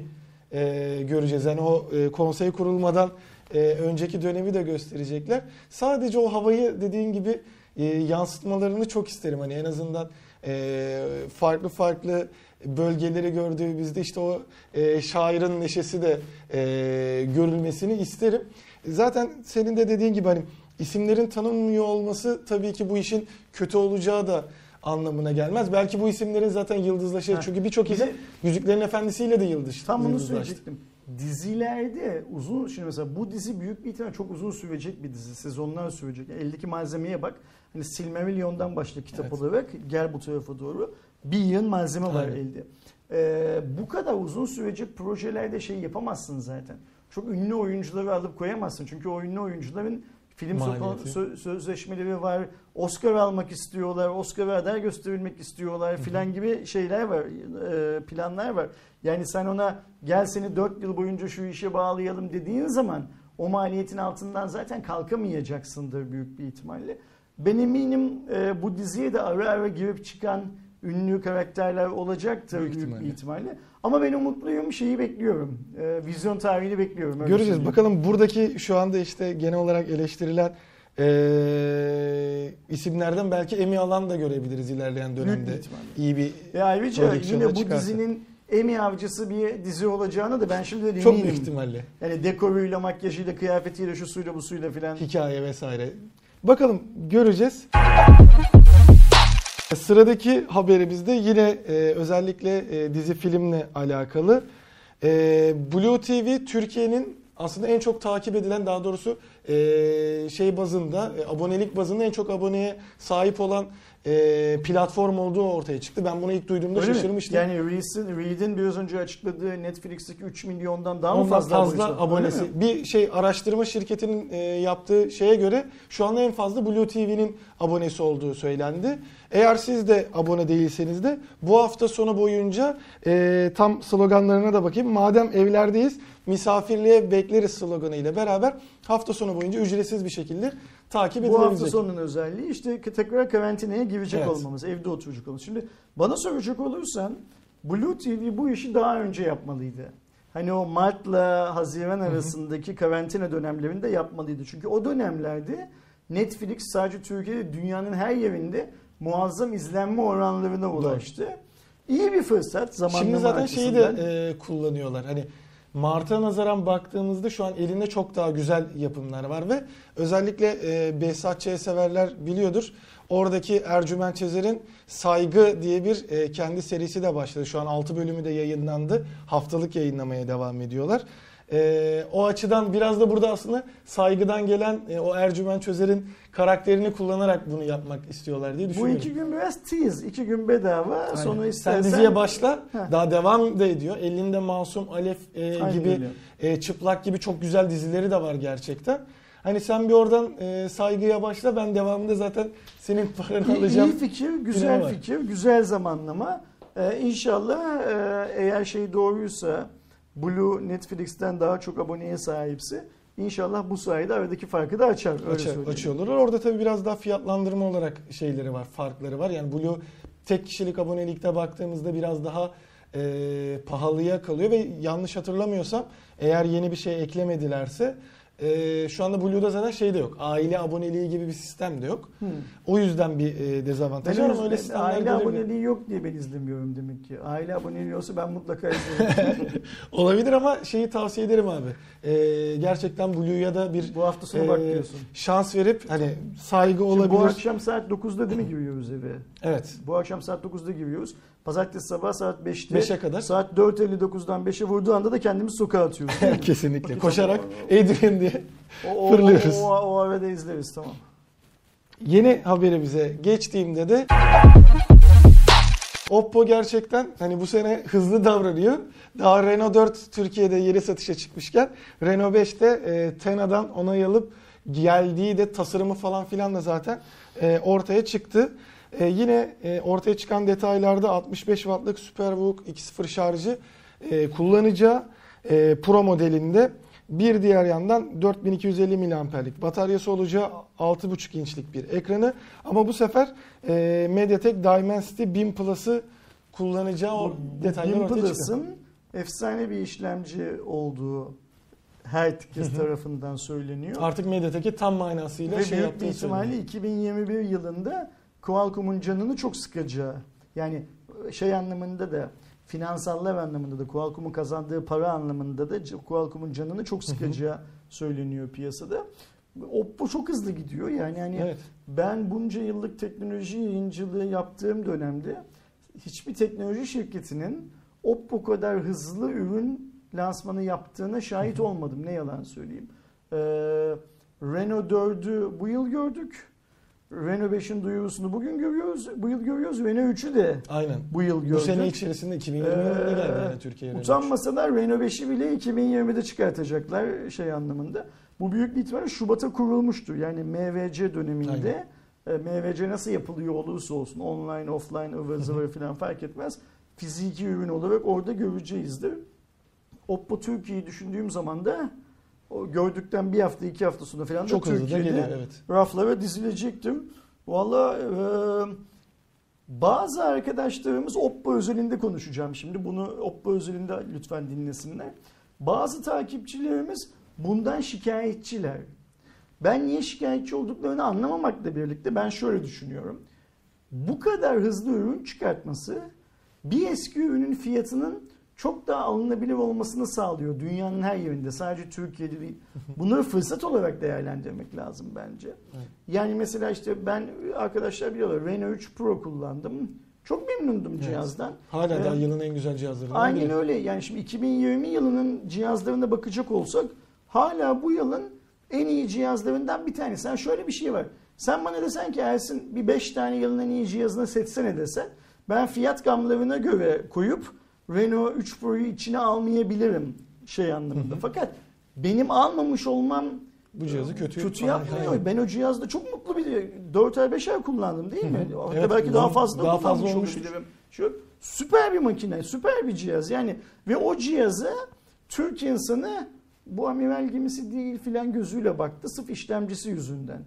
e, göreceğiz. Yani o e, konsey kurulmadan e, önceki dönemi de gösterecekler. Sadece o havayı dediğin gibi e, yansıtmalarını çok isterim. Hani en azından e, farklı farklı bölgeleri gördüğümüzde işte o e, şairin neşesi de e, görülmesini isterim. Zaten senin de dediğin gibi hani isimlerin tanınmıyor olması tabii ki bu işin kötü olacağı da anlamına gelmez. Belki bu isimlerin zaten yıldızlaşır. Ha. Çünkü birçok Bir isim Yüzüklerin Efendisi'yle de yıldız, Tam bunu söyleyecektim. Dizilerde uzun şimdi mesela bu dizi büyük bir ihtimal çok uzun sürecek bir dizi. Sezonlar sürecek. Yani eldeki malzemeye bak. Hani Silmarillion'dan başla kitap Evet. olarak gel bu tarafa doğru. Bir yığın malzeme var Aynen. elde. Ee, bu kadar uzun sürecek projelerde şey yapamazsın zaten. Çok ünlü oyuncuları alıp koyamazsın. Çünkü o ünlü oyuncuların film Maliyeti. sö- sözleşmeleri var. Oscar almak istiyorlar. Oscar aday gösterilmek istiyorlar filan gibi şeyler var. e, planlar var. Yani sen ona gel seni 4 yıl boyunca şu işe bağlayalım dediğin zaman o maliyetin altından zaten kalkamayacaksındır büyük bir ihtimalle. Ben eminim e, bu diziye de ara ara girip çıkan ünlü karakterler olacaktır Büyük büyük, ihtimalle. Ama ben umutluyum şeyi bekliyorum. E, vizyon tarihini bekliyorum. öyle Göreceğiz. söyleyeyim. Bakalım buradaki şu anda işte genel olarak eleştirilen eee, isimlerden belki Emmy alan da görebiliriz ilerleyen dönemde. İyi bir Ve ayrıca yine bu çıkarsa. dizinin Emmy avcısı bir dizi olacağını da ben şimdi de çok büyük ihtimalle Yani dekoruyla, makyajıyla, kıyafetiyle, şu suyla, bu suyla filan. hikaye vesaire. Bakalım göreceğiz. Sıradaki haberimizde yine e, özellikle e, dizi filmle alakalı. E, Blue TV Türkiye'nin aslında en çok takip edilen daha doğrusu e, şey bazında e, abonelik bazında en çok aboneye sahip olan e, platform olduğu ortaya çıktı. Ben bunu ilk duyduğumda Öyle mi? şaşırmıştım. Yani Reed'in, Reed'in biraz önce açıkladığı Netflix'teki 3 milyondan daha mı Ondan fazla, fazla, abonesi abonesi. Mi? Bir şey araştırma şirketinin e, yaptığı şeye göre şu anda en fazla Blue TV'nin abonesi olduğu söylendi. Eğer siz de abone değilseniz de bu hafta sonu boyunca e, tam sloganlarına da bakayım. Madem evlerdeyiz misafirliğe bekleriz sloganı ile beraber hafta sonu boyunca ücretsiz bir şekilde takip Bu hafta edilebilecek. sonunun özelliği işte tekrar karantinaya girecek Evet. olmamız, evde oturacak olmamız. Şimdi bana soracak olursan Blue TV bu işi daha önce yapmalıydı. Hani o Mart'la Haziran arasındaki karantina dönemlerinde yapmalıydı. Çünkü o dönemlerde Netflix sadece Türkiye'de dünyanın her yerinde muazzam izlenme oranlarına ulaştı. İyi bir fırsat zamanlama Şimdi zaten şeyi de e, kullanıyorlar. Hani Mart'a nazaran baktığımızda şu an elinde çok daha güzel yapımlar var ve özellikle e, Behzat Ç. severler biliyordur. Oradaki Ercüment Çezer'in Saygı diye bir e, kendi serisi de başladı. Şu an 6 bölümü de yayınlandı. Haftalık yayınlamaya devam ediyorlar. E, o açıdan biraz da burada aslında saygıdan gelen e, o Ercüment Çözer'in karakterini kullanarak bunu yapmak istiyorlar diye Bu düşünüyorum. iki gün biraz tease, iki gün bedava. Sonra Aynen. istersen... Sen diziye başla. Heh. Daha devam da ediyor. Elinde Masum, Alef e, Aynen gibi öyle. e, çıplak gibi çok güzel dizileri de var gerçekten. Hani sen bir oradan e, saygıya başla ben devamında zaten senin paranı İyi, alacağım. iyi fikir, güzel fikir, güzel zamanlama. Ee, inşallah e, eğer şey doğruysa Blue Netflix'ten daha çok aboneye sahipse inşallah bu sayede aradaki farkı da açar. Öyle söyleyeyim. açıyorlar. Orada tabii biraz daha fiyatlandırma olarak şeyleri var, farkları var. Yani Blue tek kişilik abonelikte baktığımızda biraz daha e, pahalıya kalıyor ve yanlış hatırlamıyorsam eğer yeni bir şey eklemedilerse e, şu anda Blue'da zaten şey de yok. Aile aboneliği gibi bir sistem de yok. Hmm. O yüzden bir e, dezavantaj var öyle sistemler aile aboneliği yok diye ben izlemiyorum demek ki. Aile aboneliği olsa ben mutlaka izlerim. *laughs* Olabilir ama şeyi tavsiye ederim abi. E, gerçekten Blue'ya da bir bu hafta sonu e, bak diyorsun. şans verip hani saygı Şimdi olabilir. bu akşam saat 9'da değil mi giriyoruz eve? Evet. Bu akşam saat 9'da giriyoruz. Pazartesi sabah saat 5'te. 5'e kadar. Saat 4.59'dan 5'e vurduğu anda da kendimizi sokağa atıyoruz. *laughs* Kesinlikle. Koşarak Adrian diye. O, o, Fırlıyoruz. O, o, o arada izleriz tamam. Yeni haberimize geçtiğimde de Oppo gerçekten hani bu sene hızlı davranıyor. Daha Renault 4 Türkiye'de yeni satışa çıkmışken Renault 5'te e, Tena'dan onay alıp geldiği de tasarımı falan filan da zaten e, ortaya çıktı. E, yine e, ortaya çıkan detaylarda 65 wattlık SuperVOOC 2.0 şarjı e, kullanacağı e, Pro modelinde bir diğer yandan 4250 miliamperlik bataryası olacağı 6.5 inçlik bir ekranı ama bu sefer e, MediaTek Dimensity 1000 Plus'ı kullanacağı o detaylar ortaya çıkıyor. Plus'ın efsane bir işlemci olduğu herkes tarafından söyleniyor. Artık MediaTek'i tam manasıyla Ve şey büyük bir ihtimalle söyleniyor. 2021 yılında Qualcomm'un canını çok sıkacağı yani şey anlamında da finansallar anlamında da Qualcomm'un kazandığı para anlamında da Qualcomm'un canını çok sıkacağı söyleniyor piyasada. Oppo çok hızlı gidiyor. Yani hani Evet. ben bunca yıllık teknoloji yayıncılığı yaptığım dönemde hiçbir teknoloji şirketinin Oppo kadar hızlı ürün lansmanı yaptığına şahit olmadım. Ne yalan söyleyeyim. Ee, Renault 4'ü bu yıl gördük. Renault 5'in duyurusunu bugün görüyoruz. Bu yıl görüyoruz. Renault 3'ü de Aynen. bu yıl gördük. Bu sene içerisinde 2020 yılında geldi Ee, yani Türkiye'ye. Utanmasalar Renault 5'i bile 2020'de çıkartacaklar şey anlamında. Bu büyük bir ihtimalle Şubat'a kurulmuştu. Yani MVC döneminde e, MVC nasıl yapılıyor olursa olsun online, offline, ıvır zıvır falan fark etmez. Fiziki ürün olarak orada göreceğizdir. Oppo Türkiye'yi düşündüğüm zaman da o gördükten bir hafta iki hafta sonra falan da Çok da Türkiye'de geliyor evet. raflara dizilecektim. Valla e, bazı arkadaşlarımız Oppo özelinde konuşacağım şimdi. Bunu Oppo özelinde lütfen dinlesinler. Bazı takipçilerimiz bundan şikayetçiler. Ben niye şikayetçi olduklarını anlamamakla birlikte ben şöyle düşünüyorum. Bu kadar hızlı ürün çıkartması bir eski ürünün fiyatının çok daha alınabilir olmasını sağlıyor dünyanın her yerinde sadece Türkiye'de değil. Bunları fırsat olarak değerlendirmek lazım bence. Evet. Yani mesela işte ben arkadaşlar biliyorlar Renault 3 Pro kullandım. Çok memnundum Evet. cihazdan. Hala Ee, daha yılın en güzel cihazlarından Aynen biri. öyle. Yani şimdi 2020 yılının cihazlarına bakacak olsak hala bu yılın en iyi cihazlarından bir tanesi. Sen şöyle bir şey var. Sen bana desen ki Ersin bir 5 tane yılın en iyi cihazını seçsene desen ben fiyat gamlarına göre koyup Renault 3 Pro'yu içine almayabilirim şey anlamında. Fakat benim almamış olmam Bu cihazı kötü kötü yapmıyor. Ben o cihazda çok mutlu bir 4 ay 5 ay kullandım değil mi? Hatta Evet, belki daha fazla daha fazla olmuştur. olabilirim. Şu süper bir makine, süper bir cihaz. Yani ve o cihazı Türk insanı bu amiral gemisi değil filan gözüyle baktı sırf işlemcisi yüzünden.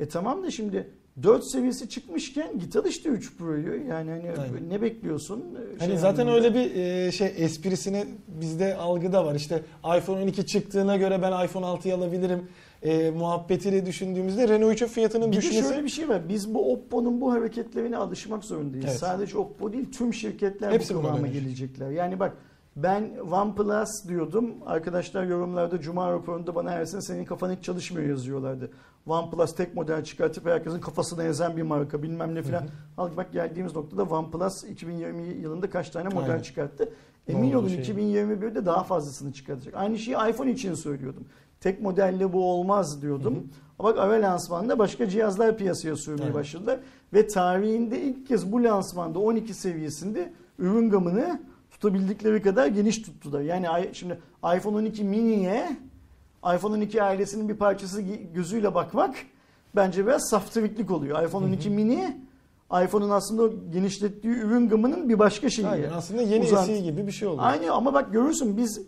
E tamam da şimdi 4 seviyesi çıkmışken git al işte 3 Pro'yu. Yani hani Aynen. ne bekliyorsun? Hani Şey zaten anlamında. öyle bir e, şey esprisine bizde algıda var. İşte iPhone 12 çıktığına göre ben iPhone 6'yı alabilirim e, muhabbetiyle düşündüğümüzde Renault 3'ün fiyatının Bir düşmesi şöyle bir şey var. Biz bu Oppo'nun bu hareketlerine alışmak zorundayız. Evet. Sadece Oppo değil tüm şirketler Hepsi bu kıvama gelecekler. Yani bak ben OnePlus diyordum. Arkadaşlar yorumlarda Cuma raporunda bana Ersin senin kafan hiç çalışmıyor yazıyorlardı. OnePlus tek model çıkartıp herkesin kafasına ezen bir marka bilmem ne filan. Al bak geldiğimiz noktada OnePlus 2020 yılında kaç tane model Aynen. çıkarttı. Emin Doğru, olun şey. 2021'de daha fazlasını çıkartacak. Aynı şeyi iPhone için söylüyordum. Tek modelle bu olmaz diyordum. Ama bak ara lansmanda başka cihazlar piyasaya sürmeye Evet. başladılar. Ve tarihinde ilk kez bu lansmanda 12 seviyesinde ürün gamını tutabildikleri kadar geniş tuttular. Yani şimdi iPhone 12 mini'ye iPhone 12 ailesinin bir parçası gözüyle bakmak bence biraz saftiriklik oluyor. iPhone 12 mini iPhone'un aslında genişlettiği ürün gamının bir başka şeyi. Aynen, aslında yeni Uzant- SE gibi bir şey oldu. Aynı ama bak görürsün biz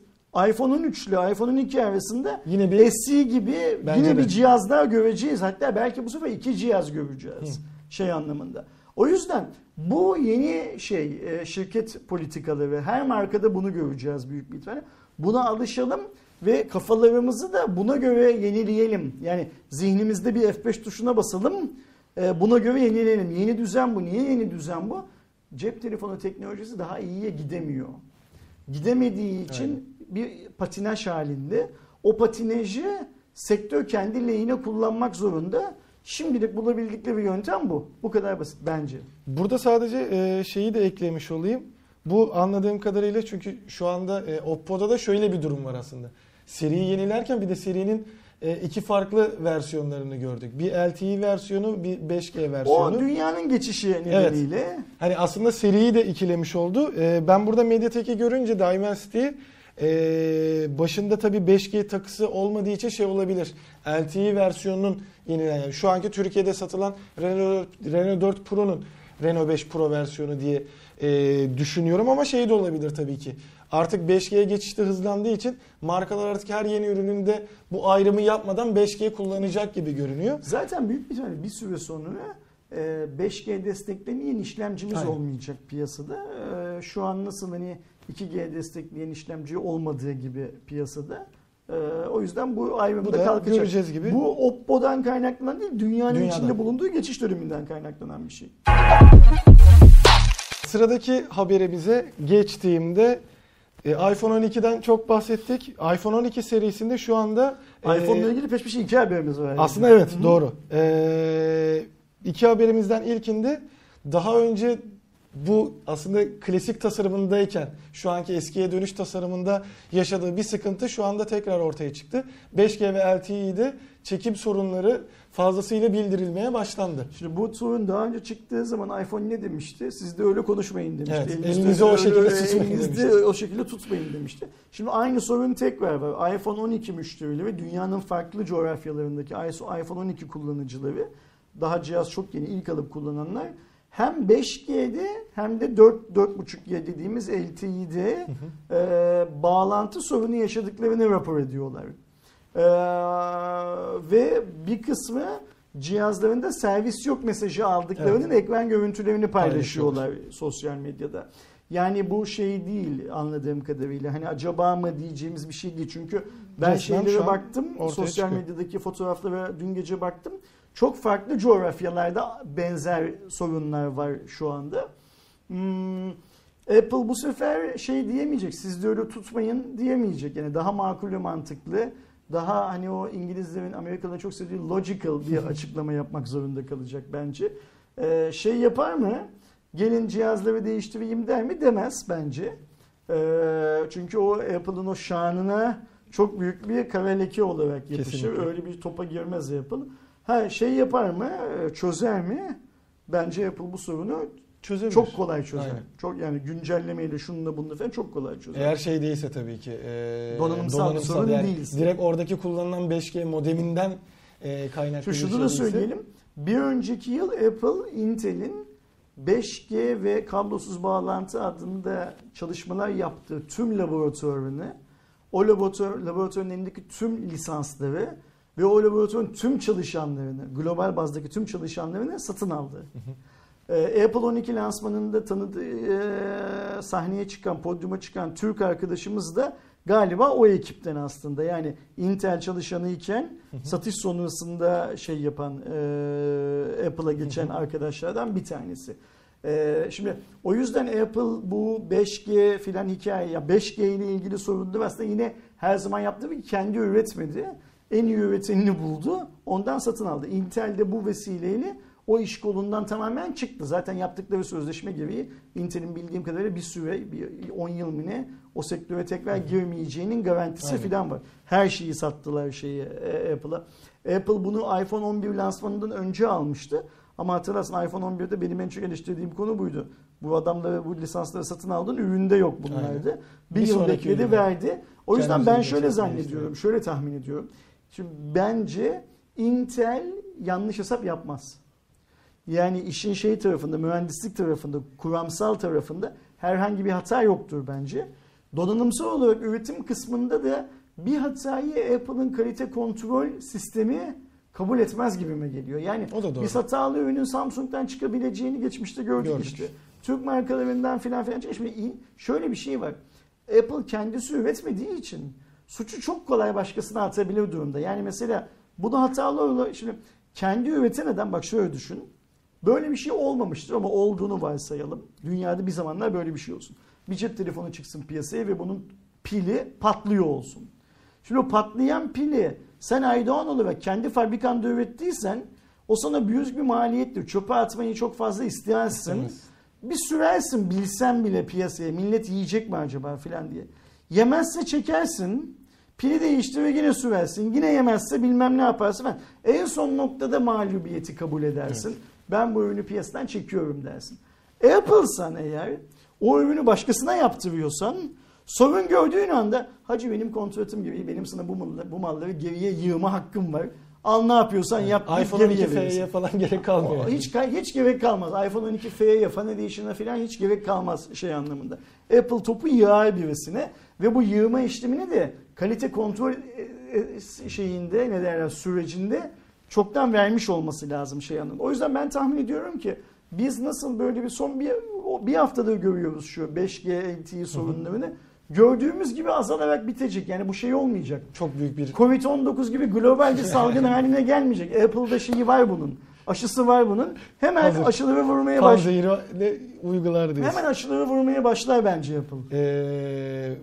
iPhone 13 ile iPhone 12 arasında Yine bir SE gibi yine de. bir cihaz daha göreceğiz. Hatta belki bu sefer iki cihaz göreceğiz. Şey anlamında. O yüzden bu yeni şey e, şirket politikaları her markada bunu göreceğiz büyük bir ihtimalle. Buna alışalım ve kafalarımızı da buna göre yenileyelim. Yani zihnimizde bir F5 tuşuna basalım. e, Buna göre yenileyelim. Yeni düzen bu. Niye yeni düzen bu? Cep telefonu teknolojisi daha iyiye gidemiyor gidemediği için bir patinaj halinde. O patinajı sektör kendi lehine kullanmak zorunda. Şimdilik bulabildikleri yöntem bu. Bu kadar basit bence. Burada sadece e, şeyi de eklemiş olayım. Bu anladığım kadarıyla çünkü şu anda e, Oppo'da da şöyle bir durum var aslında. Seriyi yenilerken bir de serinin e, iki farklı versiyonlarını gördük. Bir LTE versiyonu, bir 5G O versiyonu. dünyanın geçişi nedeniyle Hani aslında seriyi de ikilemiş oldu. E, ben burada Mediatek'i görünce Dimensity'yi e, başında tabii 5G takısı olmadığı için şey olabilir. LTE versiyonunun yenilenen yani şu anki Türkiye'de satılan Renault, Renault 4 Pro'nun Renault 5 Pro versiyonu diye e, düşünüyorum ama şey de olabilir tabii ki. Artık 5G'ye geçişte hızlandığı için markalar artık her yeni ürününde bu ayrımı yapmadan 5G kullanacak gibi görünüyor. Zaten büyük bir tane bir süre sonra e, 5G desteklemeyen işlemcimiz Aynen. olmayacak piyasada. E, Şu an nasıl hani 2G destekleyen işlemci olmadığı gibi piyasada. E, O yüzden bu ayrımda Bu da kalkacak. göreceğiz gibi. Bu Oppo'dan kaynaklanan değil, dünyanın Dünyadan. içinde bulunduğu geçiş döneminden kaynaklanan bir şey. Sıradaki haberimize geçtiğimde e, iPhone 12'den çok bahsettik. iPhone 12 serisinde şu anda e, iPhone'la ilgili peş peşe iki haberimiz var. Aslında evet Hı hı. doğru. Ee, iki haberimizden ilkinde daha önce bu aslında klasik tasarımındayken şu anki eskiye dönüş tasarımında yaşadığı bir sıkıntı şu anda tekrar ortaya çıktı. 5G ve LTE'de çekim sorunları fazlasıyla bildirilmeye başlandı. Şimdi bu sorun daha önce çıktığı zaman iPhone ne demişti? Siz de öyle konuşmayın demişti. Evet, Elinizde elinizi o şekilde öyle- tutmayın elinizde demişti. o şekilde tutmayın demişti. Şimdi aynı sorun tekrar var. iPhone 12 müşterileri dünyanın farklı coğrafyalarındaki iPhone 12 kullanıcıları daha cihaz çok yeni ilk alıp kullananlar hem 5G'de hem de 4 4.5G dediğimiz LTE'de e, bağlantı sorunu yaşadıklarını rapor ediyorlar. Ee, ve bir kısmı cihazlarında servis yok mesajı aldıklarının ekran görüntülerini paylaşıyorlar sosyal medyada. Yani bu şey değil anladığım kadarıyla. Hani acaba mı diyeceğimiz bir şey değil. Çünkü ben Resmen şeylere baktım. Sosyal çıkıyor. medyadaki fotoğraflara dün gece baktım. Çok farklı coğrafyalarda benzer sorunlar var şu anda. Hmm, Apple bu sefer şey diyemeyecek. Siz de öyle tutmayın diyemeyecek. Yani daha makul ve mantıklı. Daha hani o İngilizlerin Amerikalıların çok sevdiği logical bir *laughs* açıklama yapmak zorunda kalacak bence. Ee, şey yapar mı? Gelin cihazları değiştireyim der mi? Demez bence. Ee, çünkü o Apple'ın o şanına çok büyük bir kara leke olarak yapışır. Kesinlikle. Öyle bir topa girmez Apple. Ha şey yapar mı? Ee, Çözer mi? Bence Apple bu sorunu Çözebilir. çok kolay çözer. Aynen. Çok yani güncellemeyle şununla bununla falan çok kolay çözer. Eğer şey değilse tabii ki e, Donanımsal bir sorun yani değilse. Direkt oradaki kullanılan 5G modeminden e, kaynaklı Şu şunu şey da değilse- söyleyelim. Bir önceki yıl Apple Intel'in 5G ve kablosuz bağlantı adında çalışmalar yaptığı tüm laboratuvarını, o laboratuvar, laboratuvarın elindeki tüm lisansları ve o laboratuvarın tüm çalışanlarını, global bazdaki tüm çalışanlarını satın aldı. Ee, Apple 12 lansmanında tanıdığı e, sahneye çıkan, podyuma çıkan Türk arkadaşımız da galiba o ekipten aslında. Yani Intel çalışanı iken satış sonrasında şey yapan e, Apple'a geçen arkadaşlardan bir tanesi. E, şimdi o yüzden Apple bu 5G filan hikaye ya 5G ile ilgili sorunlu aslında yine her zaman yaptığı gibi kendi üretmedi. En iyi üretenini buldu. Ondan satın aldı. Intel de bu vesileyle o iş kolundan tamamen çıktı. Zaten yaptıkları sözleşme gereği Intel'in bildiğim kadarıyla bir süre, bir 10 yıl mı ne o sektöre tekrar girmeyeceğinin garantisi Aynen. falan var. Her şeyi sattılar şeyi e, Apple'a. Apple bunu iPhone 11 lansmanından önce almıştı. Ama hatırlarsın iPhone 11'de benim en çok eleştirdiğim konu buydu. Bu adamları bu lisansları satın aldın üründe yok bunlardı. Aynen. Bir, Bir yıl bekledi verdi. O yüzden ben şöyle zannediyorum, şöyle tahmin ediyorum. Şimdi bence Intel yanlış hesap yapmaz. Yani işin şey tarafında, mühendislik tarafında, kuramsal tarafında herhangi bir hata yoktur bence. Donanımsal olarak üretim kısmında da bir hatayı Apple'ın kalite kontrol sistemi kabul etmez gibime geliyor. Yani O da doğru. biz hatalı ürünün Samsung'dan çıkabileceğini geçmişte gördük, Gördük. işte. Türk markalarından filan filan. Şimdi şöyle bir şey var. Apple kendisi üretmediği için suçu çok kolay başkasına atabilir durumda. Yani mesela bunu hatalı olan şimdi kendi üreten adam bak şöyle düşün. Böyle bir şey olmamıştır ama olduğunu varsayalım. Dünyada bir zamanlar böyle bir şey olsun. Bir cep telefonu çıksın piyasaya ve bunun pili patlıyor olsun. Şimdi o patlayan pili sen Aydoğan olarak kendi fabrikanda ürettiysen o sana büyük bir maliyettir. Çöpe atmayı çok fazla istersin. İstemez. Bir sürersin bilsen bile piyasaya millet yiyecek mi acaba filan diye. Yemezse çekersin. Pili değiştirir yine sürersin. Yine yemezse bilmem ne yaparsın. falan. En son noktada mağlubiyeti kabul edersin. Ben bu ürünü piyasadan çekiyorum dersin. Apple'san eğer o ürünü başkasına yaptırıyorsan sorun gördüğün anda hacı benim kontratım gibi benim sana bu malları, bu malları geriye yığma hakkım var. Al ne yapıyorsan yap. deyip iPhone geriye 12 verirsin. F'ye falan gerek kalmıyor. Hiç hiç gerek kalmaz. iPhone 12 F'ye, Fan Edition'a falan hiç gerek kalmaz şey anlamında. Apple topu yığar birisine ve bu yığma işlemini de kalite kontrol e, e, şeyinde ne derler sürecinde çoktan vermiş olması lazım şey anlamında. O yüzden ben tahmin ediyorum ki biz nasıl böyle bir son bir, bir haftada görüyoruz şu 5G LTE sorunlarını. Gördüğümüz gibi azalarak bitecek. Yani bu şey olmayacak. Çok büyük bir Covid-19 gibi global bir salgın *laughs* haline gelmeyecek. Apple'da şeyi var bunun. Aşısı var bunun. Hemen Hazır. aşıları vurmaya kan baş. zehri ne uygular diyorsun. Hemen aşıları vurmaya başlar bence Apple. Ee,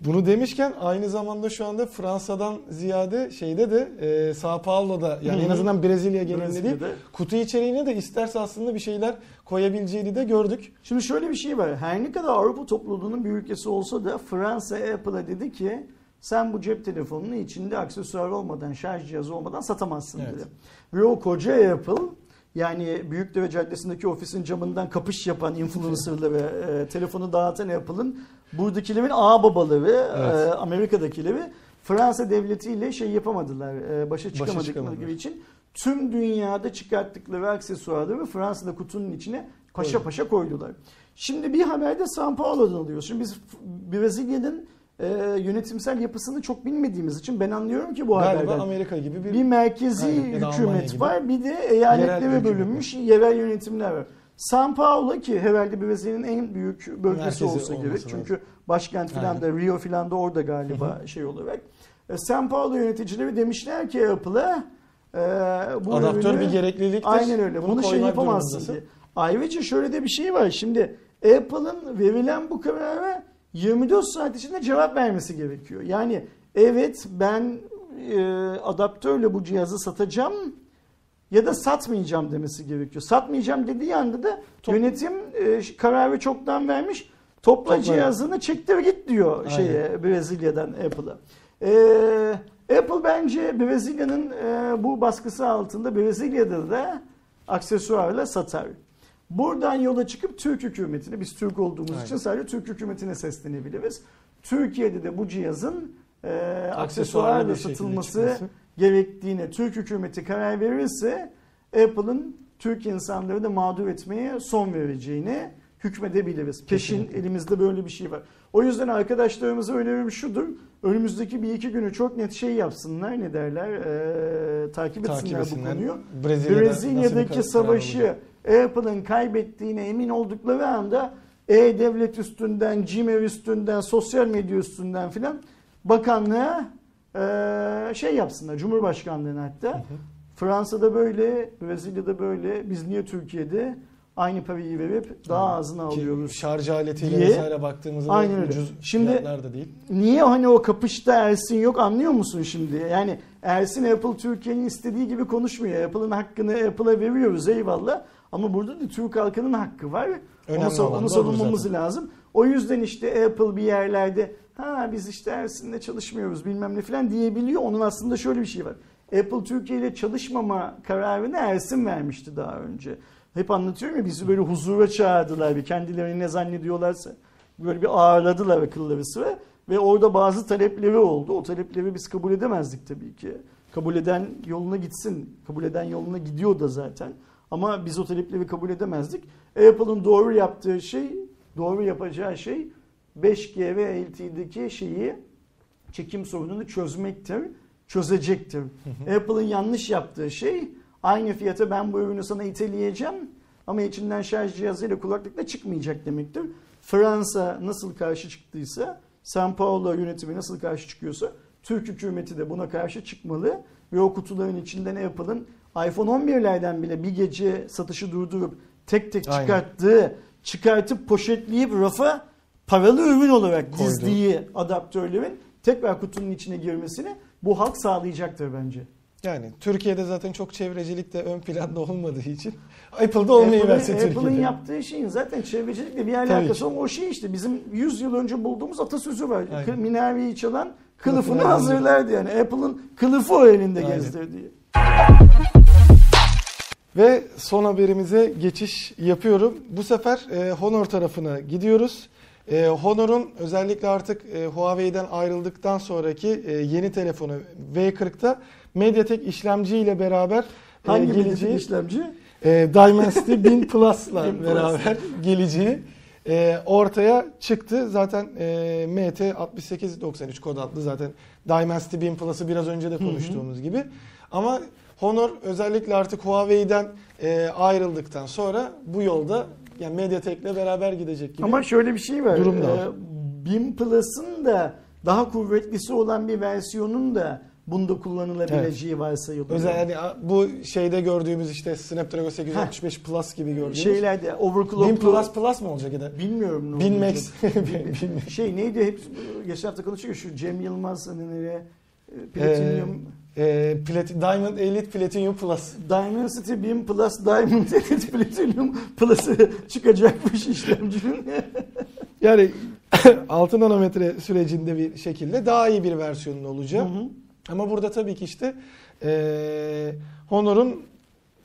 bunu demişken aynı zamanda şu anda Fransa'dan ziyade şeyde de e, Sao Paulo'da yani en azından Brezilya genelinde değil Brezilya'da. kutu içeriğine de isterse aslında bir şeyler koyabileceğini de gördük. Şimdi şöyle bir şey var. Her ne kadar Avrupa topluluğunun bir ülkesi olsa da Fransa Apple'a dedi ki sen bu cep telefonunu içinde aksesuar olmadan, şarj cihazı olmadan satamazsın Evet. dedi. Ve o koca Apple yani Büyükdere Caddesi'ndeki ofisin camından kapış yapan influencerları, e, telefonu dağıtan Apple'ın buradakilerin ağ babaları, Evet. e, Amerika'dakileri Fransa devletiyle şey yapamadılar, e, başa çıkamadıkları için tüm dünyada çıkarttıkları aksesuarları Fransa'da kutunun içine paşa Koydu. paşa koydular. Şimdi bir haberde São Paulo'dan alıyoruz. Şimdi biz Brezilya'nın e, yönetimsel yapısını çok bilmediğimiz için ben anlıyorum ki bu Galiba haberden. Amerika gibi bir, Bir merkezi Aynen, hükümet var, bir de eyaletlere hükümet bölünmüş yerel yönetimler var. São Paulo ki herhalde Brezilya'nın en büyük bölgesi Merkezi olsa gerek. lazım. Çünkü başkent filan da Rio filan da orada galiba şey olarak. E, São Paulo yöneticileri demişler ki Apple'a e, bu adaptör ürünü- bir gerekliliktir. Aynen öyle. Bunu, şey koymak yapamazsın diye. Ayrıca şöyle de bir şey var. Şimdi Apple'ın verilen bu karara 24 saat içinde cevap vermesi gerekiyor. Yani evet ben e, adaptörle bu cihazı satacağım ya da satmayacağım demesi gerekiyor. Satmayacağım dediği anda da Top- yönetim e, kararı çoktan vermiş. Topla Topla. cihazını çektir git diyor Aynen. şeye Brezilya'dan Apple'a. E, Apple bence Brezilya'nın e, bu baskısı altında Brezilya'da da aksesuarla satar. Buradan yola çıkıp Türk hükümetine, biz Türk olduğumuz Aynen. için sadece Türk hükümetine seslenebiliriz. Türkiye'de de bu cihazın e, Aksesuarla satılması gerektiğine Türk hükümeti karar verirse Apple'ın Türk insanları da mağdur etmeye son vereceğine hükmedebiliriz. Peşin Kesinlikle. elimizde böyle bir şey var. O yüzden arkadaşlarımıza önerim şudur. Önümüzdeki bir iki günü çok net şey yapsınlar ne derler e, takip etsinler, Takip bu etsinler. konuyu. Brezilya'da Brezilya'daki savaşı olacak? Apple'ın kaybettiğine emin oldukları anda e-devlet üstünden, Gmail üstünden, sosyal medya üstünden filan bakanlığa e, şey yapsınlar. Cumhurbaşkanlığına hatta. Fransa'da böyle, Brezilya'da böyle. Biz niye Türkiye'de aynı parayı verip daha azını Ki alıyoruz? şarj aletiyle diye. vesaire baktığımızda Aynen öyle. ucuz Şimdi- da değil. Niye hani o kapışta Ersin yok anlıyor musun şimdi? Yani Ersin Apple Türkiye'nin istediği gibi konuşmuyor. Apple'ın hakkını Apple'a veriyoruz eyvallah. Ama burada da Türk halkının hakkı var. Önemli onu, olan onu savunmamız zaten. lazım. O yüzden işte Apple bir yerlerde ha biz işte Ersin'le çalışmıyoruz bilmem ne falan diyebiliyor. Onun aslında şöyle bir şey var. Apple Türkiye ile çalışmama kararını Ersin vermişti daha önce. Hep anlatıyorum ya bizi böyle huzura çağırdılar bir kendilerini ne zannediyorlarsa. Böyle bir ağırladılar akılları sıra ve orada bazı talepleri oldu. O talepleri biz kabul edemezdik tabii ki. Kabul eden yoluna gitsin. Kabul eden yoluna gidiyor da zaten. Ama biz o talepleri kabul edemezdik. Apple'ın doğru yaptığı şey, doğru yapacağı şey 5G ve LTE'deki şeyi çekim sorununu çözmektir, çözecektir. Apple'ın yanlış yaptığı şey aynı fiyata ben bu ürünü sana itheleyeceğim ama içinden şarj cihazıyla kulaklıkla çıkmayacak demektir. Fransa nasıl karşı çıktıysa, São Paulo yönetimi nasıl karşı çıkıyorsa Türk hükümeti de buna karşı çıkmalı ve o kutuların içinden Apple'ın iPhone 11'lerden bile bir gece satışı durdurup tek tek Aynen. çıkarttığı, çıkartıp poşetleyip rafa paralı ürün olarak Koydu. dizdiği adaptörlerin tekrar kutunun içine girmesini bu halk sağlayacaktır bence. Yani Türkiye'de zaten çok çevrecilik de ön planda olmadığı için *laughs* Apple'da olmayı verse Apple'ın Türkiye'de. yaptığı şeyin zaten çevrecilikle bir alakası ama o şey işte bizim 100 yıl önce bulduğumuz atasözü var. Aynen. Minareyi çalan Kılıfını hazırlar. hazırlardı yani. Apple'ın kılıfı o elinde Aynen. gezdirdiği. Ve son haberimize geçiş yapıyorum. Bu sefer e, Honor tarafına gidiyoruz. E, Honor'un özellikle artık e, Huawei'den ayrıldıktan sonraki e, yeni telefonu V40'ta MediaTek işlemci ile beraber e, Hangi geleceği geleceği işlemci? e, Dimensity 1000 Plus'la 1000 Plus. beraber geleceği e, ortaya çıktı. Zaten e, MT6893 kod adlı zaten Dimensity 1000 Plus'ı biraz önce de konuştuğumuz gibi. Ama Honor özellikle artık Huawei'den e, ayrıldıktan sonra bu yolda yani MediaTek'le beraber gidecek gibi. Ama şöyle bir şey var. Durum da var. Ee, BIM Plus'ın da daha kuvvetlisi olan bir versiyonun da bunda kullanılabileceği varsayılıyor. Özel hani a- bu şeyde gördüğümüz işte Snapdragon 865 Plus gibi gördüğümüz. şeylerde overclock 1000 Plus Plus mı olacak ya da? bilmiyorum ne 1000 olacak. *laughs* Max. Şey neydi hep geçen hafta konuşuyor şu Cem Yılmaz hani nereye e, Platinum e, Plat- Diamond Elite Platinum Plus. Dimensity 1000 Plus Diamond *laughs* Elite Platinum Plus'ı *laughs* çıkacakmış işlemcinin. *laughs* Yani 6 nanometre sürecinde bir şekilde daha iyi bir versiyonun olacak. Hı hı. Ama burada tabii ki işte e, Honor'un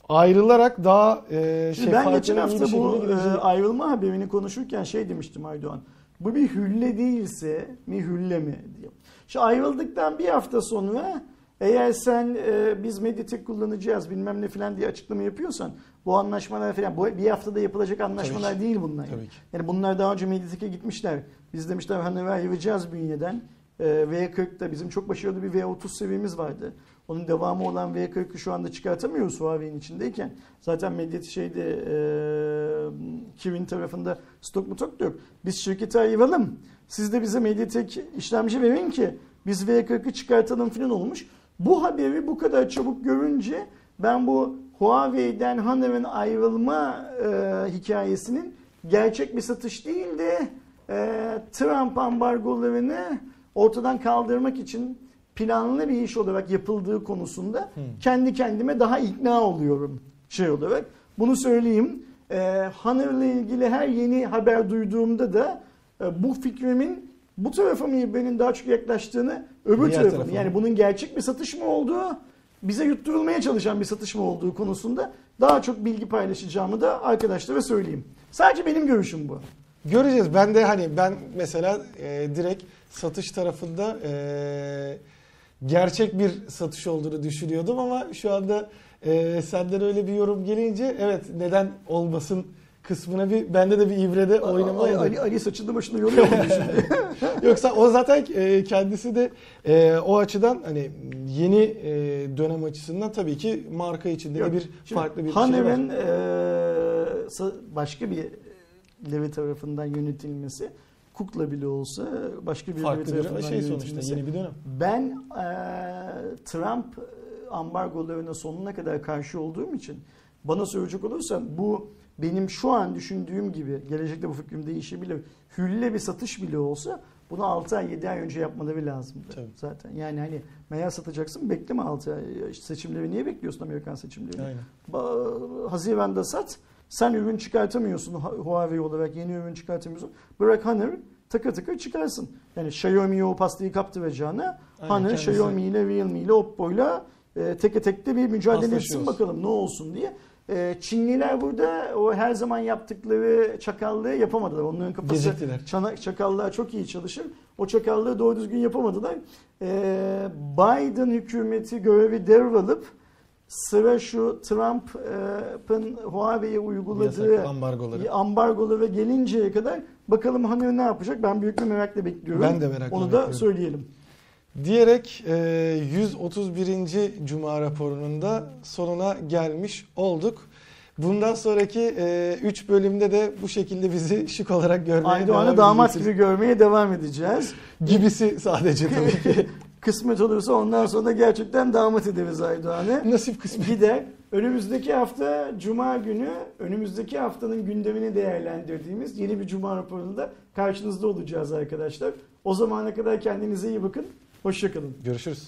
ayrılarak daha e, Şimdi ben geçen hafta bu e, ayrılma haberini konuşurken şey demiştim Aydoğan. Bu bir hülle değilse mi hülle mi diye. Şu ayrıldıktan bir hafta sonra eğer sen e, biz Mediatek kullanacağız bilmem ne falan diye açıklama yapıyorsan bu anlaşmalar falan bu bir haftada yapılacak anlaşmalar Tabii ki. değil bunlar. Tabii ki. Yani bunlar daha önce Mediatek'e gitmişler. Biz demişler hani ayıracağız bünyeden. E, V40'da bizim çok başarılı bir V30 seviyemiz vardı. Onun devamı olan V40'ı şu anda çıkartamıyoruz Huawei'nin içindeyken. Zaten Mediatek şeyde e, Kirin tarafında stok mutok yok. Biz şirketi ayıralım. Siz de bize Mediatek işlemci verin ki biz V40'ı çıkartalım falan olmuş. Bu haberi bu kadar çabuk görünce ben bu Huawei'den Honor'ın ayrılma e, hikayesinin gerçek bir satış değil de e, Trump ambargolarını ortadan kaldırmak için planlı bir iş olarak yapıldığı konusunda kendi kendime daha ikna oluyorum şey olarak. Bunu söyleyeyim. E, Honor'la ilgili her yeni haber duyduğumda da e, bu fikrimin bu tarafa mı benim daha çok yaklaştığını öbür Diğer tarafa tarafa? Yani bunun gerçek bir satış mı olduğu bize yutturulmaya çalışan bir satış mı olduğu konusunda daha çok bilgi paylaşacağımı da arkadaşlara söyleyeyim. Sadece benim görüşüm bu. Göreceğiz. Ben de hani ben mesela e, direkt satış tarafında e, gerçek bir satış olduğunu düşünüyordum ama şu anda e, senden öyle bir yorum gelince evet neden olmasın kısmına bir bende de bir ibrede oynama oldu. Ali, Ali saçını başını yoruyor mu şimdi? *laughs* *laughs* Yoksa o zaten e, kendisi de e, o açıdan hani yeni e, dönem açısından tabii ki marka içinde Yok, bir Şimdi farklı bir şey var. Sa- başka bir levi tarafından yönetilmesi kukla bile olsa başka bir farklı tarafından bir şey sonuçta yeni bir dönem. Ben eee, Trump ambargolarına sonuna kadar karşı olduğum için bana söyleyecek olursan bu benim şu an düşündüğüm gibi gelecekte bu fikrim değişebilir. Hülle bir satış bile olsa bunu 6 ay 7 ay önce yapmaları lazımdı Tabii. zaten. Yani hani meğer satacaksın bekleme 6 ay. İşte seçimleri niye bekliyorsun Amerikan seçimlerini? Aynen. Ba- Haziran'da sat. Sen ürün çıkartamıyorsun Hu- Huawei olarak yeni ürün çıkartamıyorsun. Bırak Honor takır takır çıkarsın. Yani Xiaomi'ye o pastayı kaptıracağına Aynen, Honor, kendisi. Xiaomi ile Realme ile Oppo ile e, teke tekte bir mücadele etsin bakalım ne olsun diye. E, Çinliler burada o her zaman yaptıkları çakallığı yapamadılar. Onların kafası Geciktiler. çakallığa çok iyi çalışır. O çakallığı doğru düzgün yapamadılar. E, Biden hükümeti görevi devralıp sıra şu Trump'ın Huawei'ye uyguladığı Yasak ambargoları. ambargolara gelinceye kadar bakalım hani ne yapacak? Ben büyük bir merakla bekliyorum. Ben de merakla Onu da bekliyorum. söyleyelim. Diyerek e, 131. Cuma raporunun da sonuna gelmiş olduk. Bundan sonraki 3 bölümde de bu şekilde bizi *laughs* şık olarak görmeye Aydoğan'ı devam damat edeceksiniz. gibi görmeye devam edeceğiz. *laughs* Gibisi sadece tabii ki. *laughs* Kısmet olursa ondan sonra gerçekten damat ederiz Aydoğan'ı. Nasip kısmet. Gider. Önümüzdeki hafta Cuma günü önümüzdeki haftanın gündemini değerlendirdiğimiz yeni bir Cuma raporunda karşınızda olacağız arkadaşlar. O zamana kadar kendinize iyi bakın. Hoşçakalın. Görüşürüz.